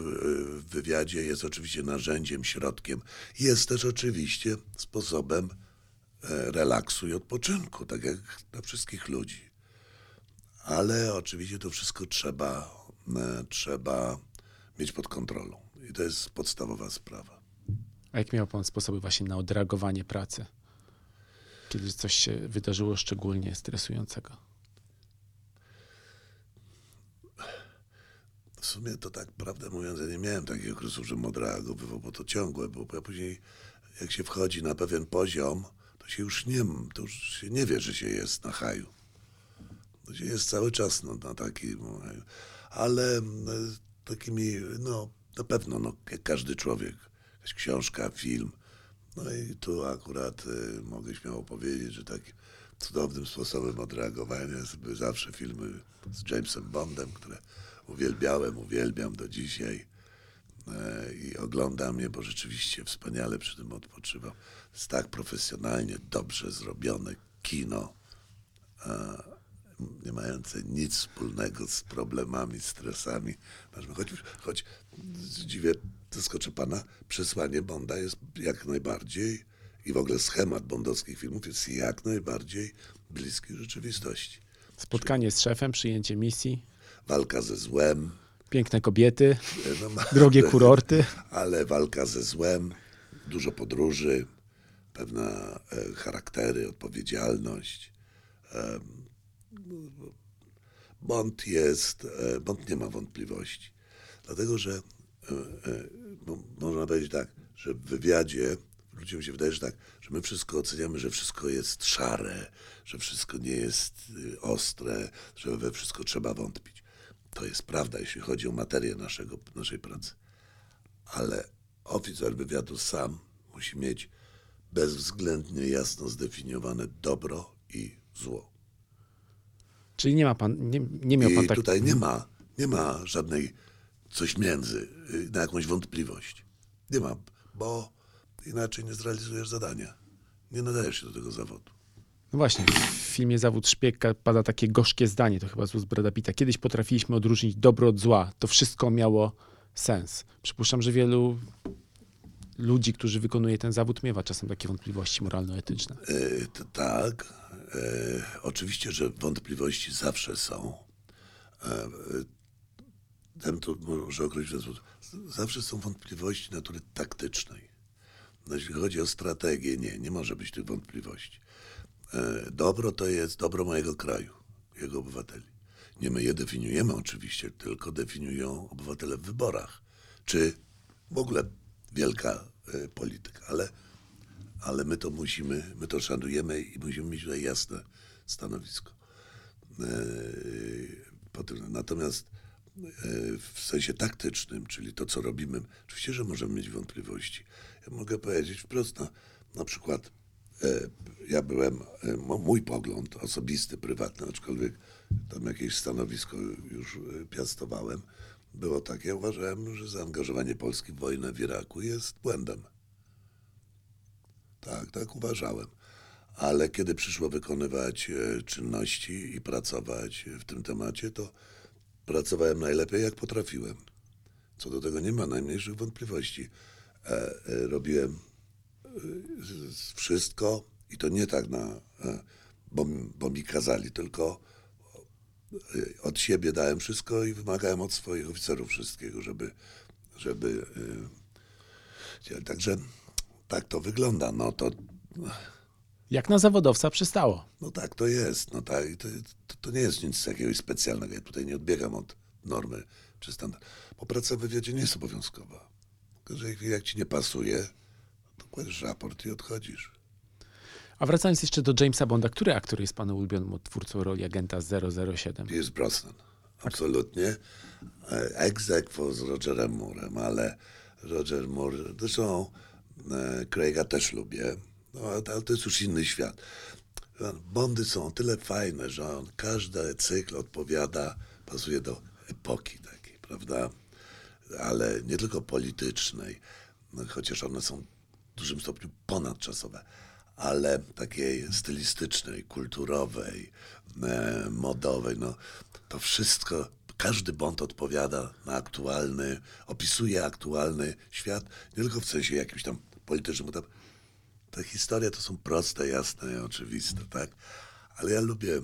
wywiadzie jest oczywiście narzędziem, środkiem. Jest też oczywiście sposobem e, relaksu i odpoczynku, tak jak dla wszystkich ludzi. Ale oczywiście to wszystko trzeba, e, trzeba mieć pod kontrolą. I to jest podstawowa sprawa. A jak miał pan sposoby właśnie na odreagowanie pracy? Kiedy coś się wydarzyło szczególnie stresującego? Sumie to tak, prawdę mówiąc, ja nie miałem takiego okresu, że odreagowywał, bo to ciągłe było. Ja później, jak się wchodzi na pewien poziom, to się już nie, to już się nie wie, że się jest na haju. To się jest cały czas no, na takim haju. Ale no, takimi, no na pewno, no, jak każdy człowiek, jakaś książka, film. No i tu akurat y, mogę śmiało powiedzieć, że takim cudownym sposobem odreagowania były zawsze filmy z Jamesem Bondem, które uwielbiałem, uwielbiam do dzisiaj e, i oglądam je, bo rzeczywiście wspaniale przy tym odpoczywam. Jest tak profesjonalnie, dobrze zrobione kino, nie mające nic wspólnego z problemami, stresami. Choć, choć zdziwię, zaskoczę pana, przesłanie Bonda jest jak najbardziej i w ogóle schemat bondowskich filmów jest jak najbardziej bliski rzeczywistości. Spotkanie z szefem, przyjęcie misji walka ze złem. Piękne kobiety, no, drogie kurorty. Ale walka ze złem, dużo podróży, pewna e, charaktery, odpowiedzialność. E, Bond jest, e, Bond nie ma wątpliwości. Dlatego, że e, e, można powiedzieć tak, że w wywiadzie ludziom się wydaje, że tak, że my wszystko oceniamy, że wszystko jest szare, że wszystko nie jest y, ostre, że we wszystko trzeba wątpić. To jest prawda, jeśli chodzi o materię naszego, naszej pracy. Ale oficer wywiadu sam musi mieć bezwzględnie jasno zdefiniowane dobro i zło. Czyli nie ma pan, nie, nie miał pan I tak... tutaj nie ma, nie ma żadnej coś między, y, na jakąś wątpliwość. Nie ma, bo inaczej nie zrealizujesz zadania. Nie nadajesz się do tego zawodu. No właśnie, w filmie Zawód Szpiegka pada takie gorzkie zdanie, to chyba z Brada Pitta. Kiedyś potrafiliśmy odróżnić dobro od zła. To wszystko miało sens. Przypuszczam, że wielu ludzi, którzy wykonuje ten zawód, miewa czasem takie wątpliwości moralno-etyczne. E, tak. E, oczywiście, że wątpliwości zawsze są. E, ten to może określić w sposób. Zawsze są wątpliwości natury taktycznej. No, jeśli chodzi o strategię, nie, nie może być tych wątpliwości. E, dobro to jest dobro mojego kraju. jego obywateli. Nie my je definiujemy oczywiście, tylko definiują obywatele w wyborach. Czy w ogóle wielka y, polityka, ale, ale my to musimy, my to szanujemy i musimy mieć tutaj jasne stanowisko. Tym, natomiast w sensie taktycznym, czyli to, co robimy, oczywiście, że możemy mieć wątpliwości. Ja mogę powiedzieć wprost, na, na przykład e, ja byłem, e, mój pogląd osobisty, prywatny, aczkolwiek tam jakieś stanowisko już e, piastowałem, było takie, uważałem, że zaangażowanie Polski w wojnę w Iraku jest błędem. Tak, tak uważałem. Ale kiedy przyszło wykonywać e, czynności i pracować w tym temacie, to pracowałem najlepiej, jak potrafiłem. Co do tego nie ma najmniejszych wątpliwości. E, e, robiłem wszystko i to nie tak na, e, bo, mi- bo mi kazali, tylko e, od siebie dałem wszystko i wymagałem od swoich oficerów wszystkiego, żeby, żeby e, także tak to wygląda. No to, Jak na zawodowca przystało. no tak to jest. No tak, to, to, to nie jest nic jakiegoś specjalnego. Ja tutaj nie odbiegam od normy czy standardu. Bo praca w wywiadzie nie jest obowiązkowa. Tylko, że jak, jak ci nie pasuje, to kładziesz raport i odchodzisz. A wracając jeszcze do Jamesa Bonda, który aktor jest panu ulubionym odtwórcą roli agenta 007? Pierce Brosnan. Absolutnie. Ex aequo z Rogerem Moorem, ale Roger Moore, zresztą e, Craiga też lubię, no, ale to jest już inny świat. Bondy są o tyle fajne, że on, każdy cykl odpowiada, pasuje do epoki takiej, prawda? Ale nie tylko politycznej, no, chociaż one są dużym stopniu ponadczasowe, ale takiej stylistycznej, kulturowej, e, modowej, no to wszystko, każdy Bond odpowiada na aktualny, opisuje aktualny świat, nie tylko w sensie jakimś tam politycznym, tam te historie to są proste, jasne i oczywiste, tak? Ale ja lubię e,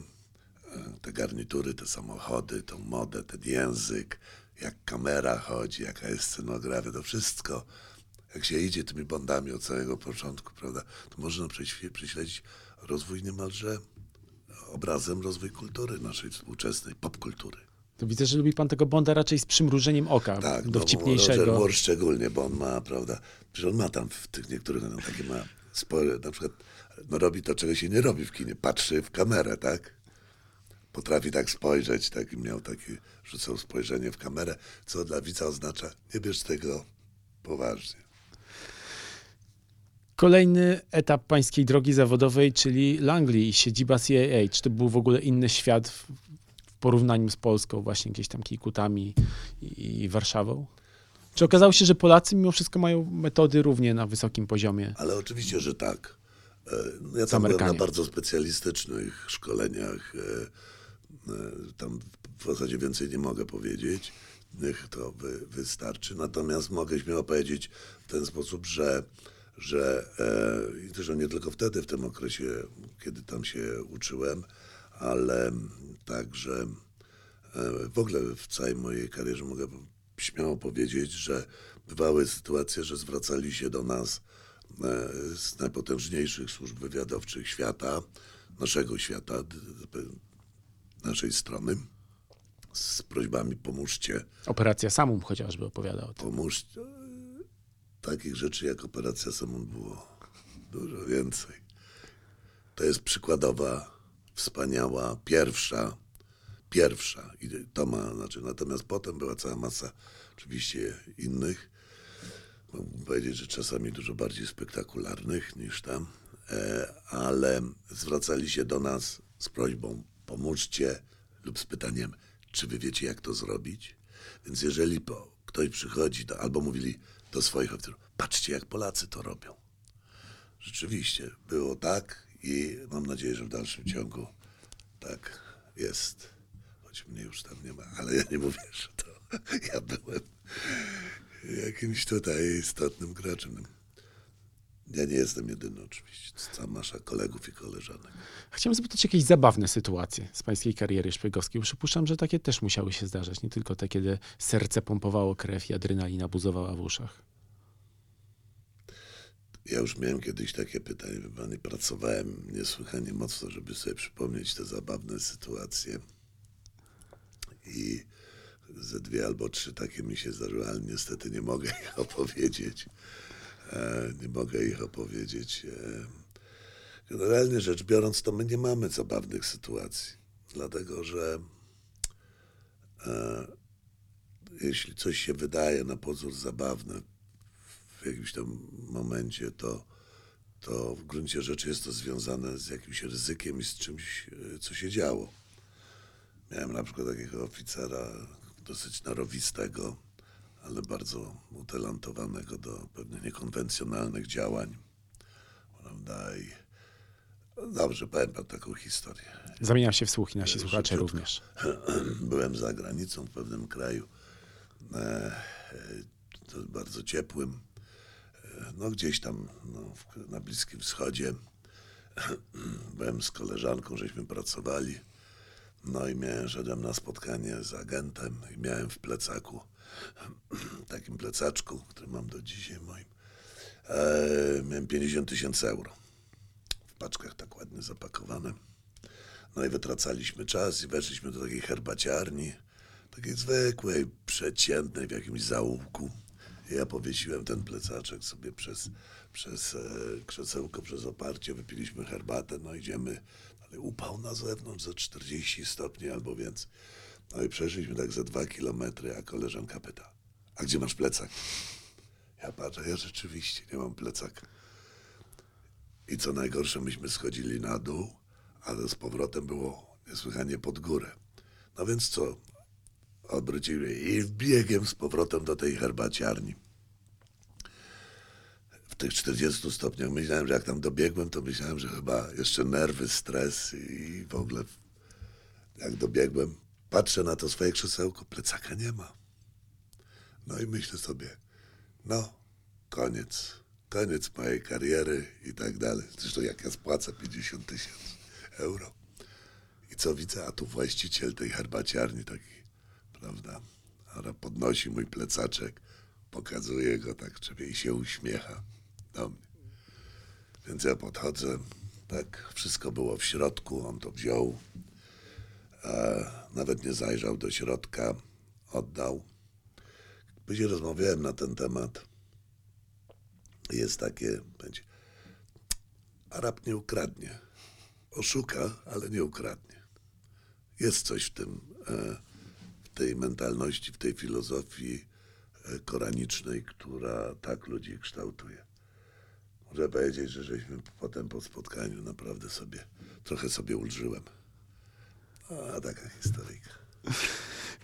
te garnitury, te samochody, tą modę, ten język, jak kamera chodzi, jaka jest scenografia, to wszystko. Jak się idzie tymi bondami od samego początku, prawda, to można prześ- prześledzić rozwój niemalże obrazem rozwój kultury naszej współczesnej, popkultury. To widzę, że lubi pan tego Bonda raczej z przymrużeniem oka, Tak, no, dowcipniejszego. Moore szczególnie, bo on ma, prawda, przecież on ma tam w tych niektórych, no, takie ma spore, na przykład, no robi to, czego się nie robi w kinie, patrzy w kamerę, tak? Potrafi tak spojrzeć, tak i miał takie, rzucał spojrzenie w kamerę, co dla widza oznacza, nie bierz tego poważnie. Kolejny etap pańskiej drogi zawodowej, czyli Langley i siedziba CIA. Czy to był w ogóle inny świat w, w porównaniu z Polską, właśnie gdzieś tam Kikutami i, i Warszawą? Czy okazało się, że Polacy mimo wszystko mają metody równie na wysokim poziomie? Ale oczywiście, że tak. E, no Ja tam byłem na bardzo specjalistycznych szkoleniach. e, e, Tam w zasadzie więcej nie mogę powiedzieć. Niech to wy, wystarczy. Natomiast mogę śmiało powiedzieć w ten sposób, że, że e, też nie tylko wtedy, w tym okresie, kiedy tam się uczyłem, ale także E, W ogóle w całej mojej karierze mogę śmiało powiedzieć, że bywały sytuacje, że zwracali się do nas e, z najpotężniejszych służb wywiadowczych świata, naszego świata, naszej strony, z prośbami pomóżcie, Operacja Samum chociażby opowiada o tym. pomóżcie. Takich rzeczy jak operacja Samon było dużo więcej. To jest przykładowa, wspaniała, pierwsza, pierwsza. I to ma, znaczy, natomiast potem była cała masa oczywiście innych, mógłbym powiedzieć, że czasami dużo bardziej spektakularnych niż tam, e, ale zwracali się do nas z prośbą pomóżcie lub z pytaniem, czy wy wiecie, jak to zrobić? Więc jeżeli po, ktoś przychodzi, do, albo mówili do swoich oficerów, patrzcie, jak Polacy to robią. Rzeczywiście, było tak i mam nadzieję, że w dalszym ciągu tak jest. Choć mnie już tam nie ma, ale ja nie mówię, że to ja byłem jakimś tutaj istotnym graczem. Ja nie jestem jedyny oczywiście, to cała masza kolegów i koleżanek. Chciałem zapytać jakieś zabawne sytuacje z pańskiej kariery szpiegowskiej. Przypuszczam, że takie też musiały się zdarzać. Nie tylko te, kiedy serce pompowało krew i adrenalina buzowała w uszach. Ja już miałem kiedyś takie pytanie, wie pan, i pracowałem niesłychanie mocno, żeby sobie przypomnieć te zabawne sytuacje. I ze dwie albo trzy takie mi się zdarzyły, ale niestety nie mogę ich opowiedzieć. E, nie mogę ich opowiedzieć. E, generalnie rzecz biorąc, to my nie mamy zabawnych sytuacji, dlatego że e, jeśli coś się wydaje na pozór zabawne w jakimś tam momencie, to, to w gruncie rzeczy jest to związane z jakimś ryzykiem i z czymś, e, co się działo. Miałem na przykład takiego oficera dosyć narowistego, ale bardzo utalentowanego do pewnych niekonwencjonalnych działań. Prawda? I dobrze, powiem pan taką historię. Zamieniam się w słuch i nasi słuchacze również. Byłem za granicą w pewnym kraju, e, e, to bardzo ciepłym, e, no gdzieś tam no, na Bliskim Wschodzie. Byłem z koleżanką, żeśmy pracowali. No i miałem, szedłem na spotkanie z agentem i miałem w plecaku, takim plecaczku, który mam do dzisiaj moim, e, miałem 50 tysięcy euro. W paczkach tak ładnie zapakowane. No i wytracaliśmy czas i weszliśmy do takiej herbaciarni, takiej zwykłej, przeciętnej w jakimś zaułku. Ja powiesiłem ten plecaczek sobie przez, przez e, krzesełko, przez oparcie, wypiliśmy herbatę, no idziemy, ale upał na zewnątrz za 40 stopni albo więcej. No i przeszliśmy tak za dwa kilometry, a koleżanka pyta, a gdzie masz plecak? Ja patrzę, ja rzeczywiście nie mam plecaka. I co najgorsze, myśmy schodzili na dół, ale z powrotem było niesłychanie pod górę. No więc co? Obrócili i biegiem z powrotem do tej herbaciarni. W tych 40 stopniach myślałem, że jak tam dobiegłem, to myślałem, że chyba jeszcze nerwy, stres i w ogóle jak dobiegłem, patrzę na to swoje krzesełko, plecaka nie ma. No i myślę sobie, no, koniec, koniec mojej kariery i tak dalej. Zresztą jak ja spłacę 50 tysięcy euro. I co widzę, a tu właściciel tej herbaciarni taki, prawda, podnosi mój plecaczek, pokazuje go tak czepie i się uśmiecha do mnie. Więc ja podchodzę, tak, wszystko było w środku, on to wziął, nawet nie zajrzał do środka, oddał. Później rozmawiałem na ten temat. Jest takie, będzie, Arab nie ukradnie. Oszuka, ale nie ukradnie. Jest coś w tym, e, w tej mentalności, w tej filozofii e, koranicznej, która tak ludzi kształtuje. Muszę powiedzieć, że żeśmy potem po spotkaniu naprawdę sobie, trochę sobie ulżyłem. A taka historyjka.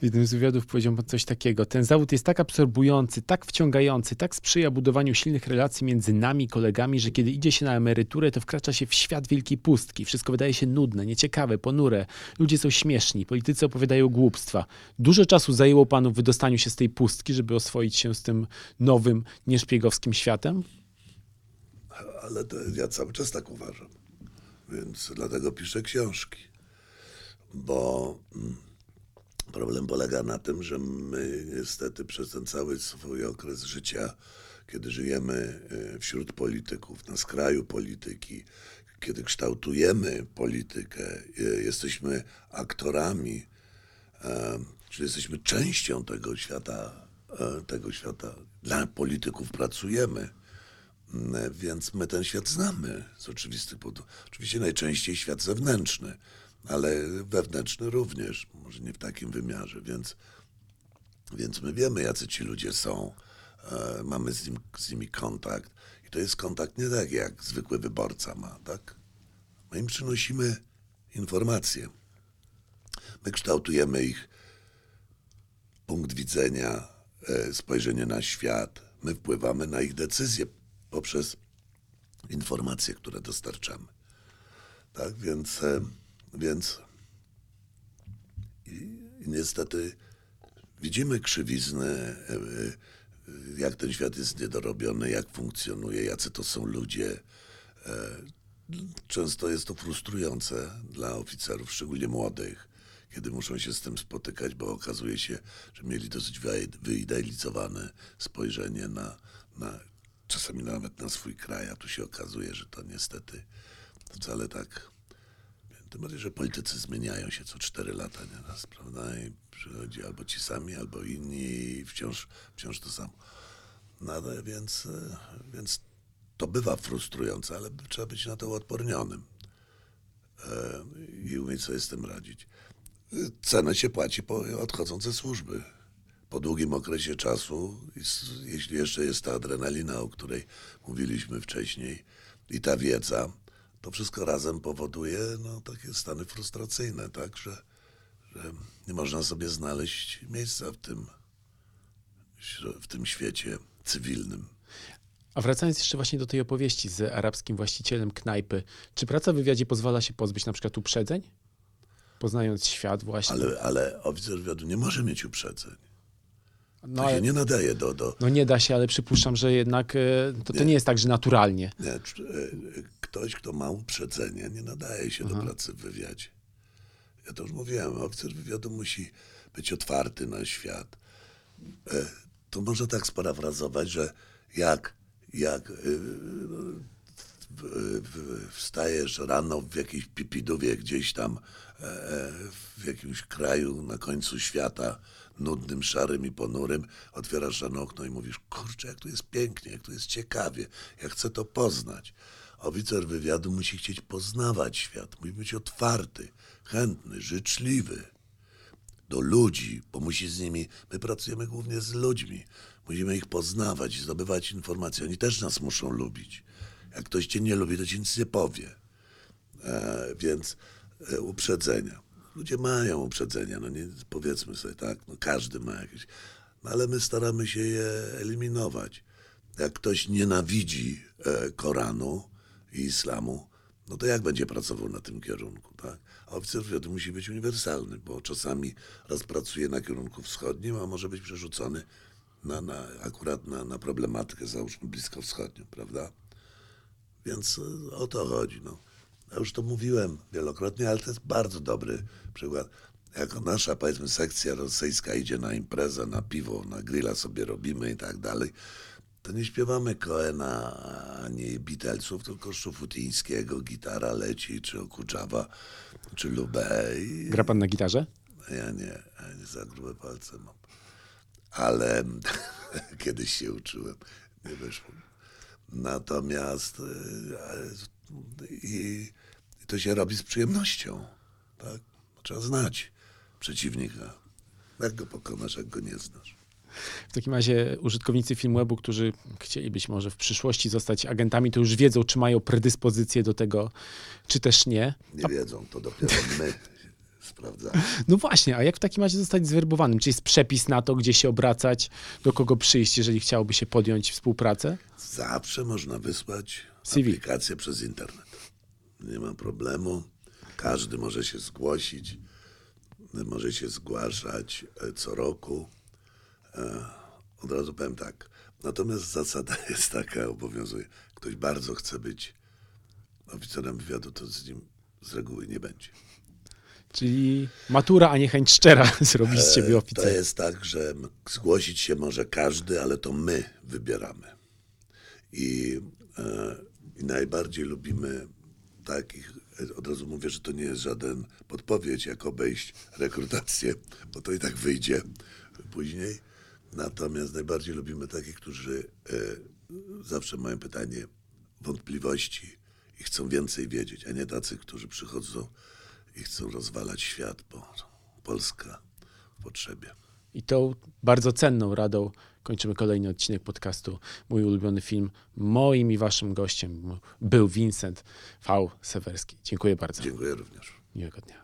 W jednym z wywiadów powiedział pan coś takiego. Ten zawód jest tak absorbujący, tak wciągający, tak sprzyja budowaniu silnych relacji między nami, kolegami, że kiedy idzie się na emeryturę, to wkracza się w świat wielkiej pustki. Wszystko wydaje się nudne, nieciekawe, ponure. Ludzie są śmieszni, politycy opowiadają głupstwa. Dużo czasu zajęło panu w wydostaniu się z tej pustki, żeby oswoić się z tym nowym, nieszpiegowskim światem? Ale to ja cały czas tak uważam. Więc dlatego piszę książki. Bo mm, problem polega na tym, że my niestety przez ten cały swój okres życia, kiedy żyjemy e, wśród polityków, na skraju polityki, kiedy kształtujemy politykę, e, jesteśmy aktorami, e, czyli jesteśmy częścią tego świata, tego świata. Dla polityków pracujemy. Mm, Więc my ten świat znamy z oczywistych powodów. Oczywiście najczęściej świat zewnętrzny, ale wewnętrzny również, może nie w takim wymiarze, więc, więc my wiemy, jacy ci ludzie są. E, mamy z, nim, z nimi kontakt. I to jest kontakt nie tak, jak zwykły wyborca ma, tak? My im przynosimy informacje. My kształtujemy ich punkt widzenia, e, spojrzenie na świat. My wpływamy na ich decyzje poprzez informacje, które dostarczamy. Tak, więc, e, więc i, i niestety widzimy krzywiznę, e, e, jak ten świat jest niedorobiony, jak funkcjonuje, jacy to są ludzie. E, Często jest to frustrujące dla oficerów, szczególnie młodych, kiedy muszą się z tym spotykać, bo okazuje się, że mieli dosyć wyi- wyidealizowane spojrzenie na, na czasami nawet na swój kraj, a tu się okazuje, że to niestety wcale tak. Tym bardziej, że politycy zmieniają się co cztery lata nieraz, prawda? I przychodzi albo ci sami, albo inni i wciąż, wciąż to samo. No więc, e, więc to bywa frustrujące, ale trzeba być na to odpornionym e, i umieć sobie z tym radzić. Cenę się płaci po odchodząc ze służby. Po długim okresie czasu, jeśli jeszcze jest ta adrenalina, o której mówiliśmy wcześniej, i ta wiedza, to wszystko razem powoduje no, takie stany frustracyjne, tak, że, że nie można sobie znaleźć miejsca w tym, w tym świecie cywilnym. A wracając jeszcze właśnie do tej opowieści z arabskim właścicielem knajpy, czy praca w wywiadzie pozwala się pozbyć na przykład uprzedzeń? Poznając świat właśnie. Ale, ale oficer wywiadu nie może mieć uprzedzeń. No, to się nie nadaje do, do... No nie da się, ale przypuszczam, że jednak e, to, to nie. nie jest tak, że naturalnie. Nie, e, ktoś, kto ma uprzedzenie, nie nadaje się Aha. do pracy w wywiadzie. Ja to już mówiłem, oficer wywiadu musi być otwarty na świat. E, to można tak sparafrazować, że jak, jak wstajesz rano w jakiejś pipidówie gdzieś tam w jakimś kraju na końcu świata, nudnym, szarym i ponurym, otwierasz rano okno i mówisz, kurczę, jak tu jest pięknie, jak tu jest ciekawie, ja chcę to poznać. Oficer wywiadu musi chcieć poznawać świat, musi być otwarty, chętny, życzliwy do ludzi, bo musi z nimi, my pracujemy głównie z ludźmi, musimy ich poznawać, zdobywać informacje, oni też nas muszą lubić. Jak ktoś cię nie lubi, to ci nic nie powie. E, więc e, uprzedzenia ludzie mają uprzedzenia, no nie powiedzmy sobie tak, no każdy ma jakieś, no ale my staramy się je eliminować. Jak ktoś nienawidzi e, Koranu i islamu, no to jak będzie pracował na tym kierunku, tak? A oficer wywiadu musi być uniwersalny, bo czasami raz pracuje na kierunku wschodnim, a może być przerzucony na, na, akurat na, na problematykę, załóżmy, bliskowschodnią, prawda? Więc e, o to chodzi, no. Ja już to mówiłem wielokrotnie, ale to jest bardzo dobry przykład. Jako nasza, powiedzmy, sekcja rosyjska idzie na imprezę, na piwo, na grilla sobie robimy i tak dalej, to nie śpiewamy Koena ani Beatlesów, tylko Szufutyńskiego, gitara leci, czy Okuczawa, czy Lubę. I... Gra pan na gitarze? Ja nie, ja nie za grube palce mam. Ale kiedyś się uczyłem, nie wyszło. Natomiast e, i to się robi z przyjemnością. Tak? Trzeba znać przeciwnika. Jak go pokonasz, jak go nie znasz. W takim razie użytkownicy Filmwebu, którzy chcieli być może w przyszłości zostać agentami, to już wiedzą, czy mają predyspozycję do tego, czy też nie. Nie wiedzą, to dopiero my sprawdzamy. No właśnie, a jak w takim razie zostać zwerbowanym? Czy jest przepis na to, gdzie się obracać, do kogo przyjść, jeżeli chciałoby się podjąć współpracę? Zawsze można wysłać CV. aplikację przez internet nie ma problemu. Każdy może się zgłosić, może się zgłaszać e, co roku. E, od razu powiem tak. Natomiast zasada jest taka, obowiązuje. Ktoś bardzo chce być oficerem wywiadu, to z nim z reguły nie będzie. Czyli matura, a nie chęć szczera zrobić z ciebie oficera. To jest tak, że zgłosić się może każdy, ale to my wybieramy. I, e, i najbardziej lubimy takich, od razu mówię, że to nie jest żaden podpowiedź, jak obejść rekrutację, bo to i tak wyjdzie później. Natomiast najbardziej lubimy takich, którzy e, zawsze mają pytanie, wątpliwości i chcą więcej wiedzieć, a nie tacy, którzy przychodzą i chcą rozwalać świat, bo Polska w potrzebie. I tą bardzo cenną radą kończymy kolejny odcinek podcastu Mój ulubiony film. Moim i waszym gościem był Vincent V. Sewerski. Dziękuję bardzo. Dziękuję również. Miłego dnia.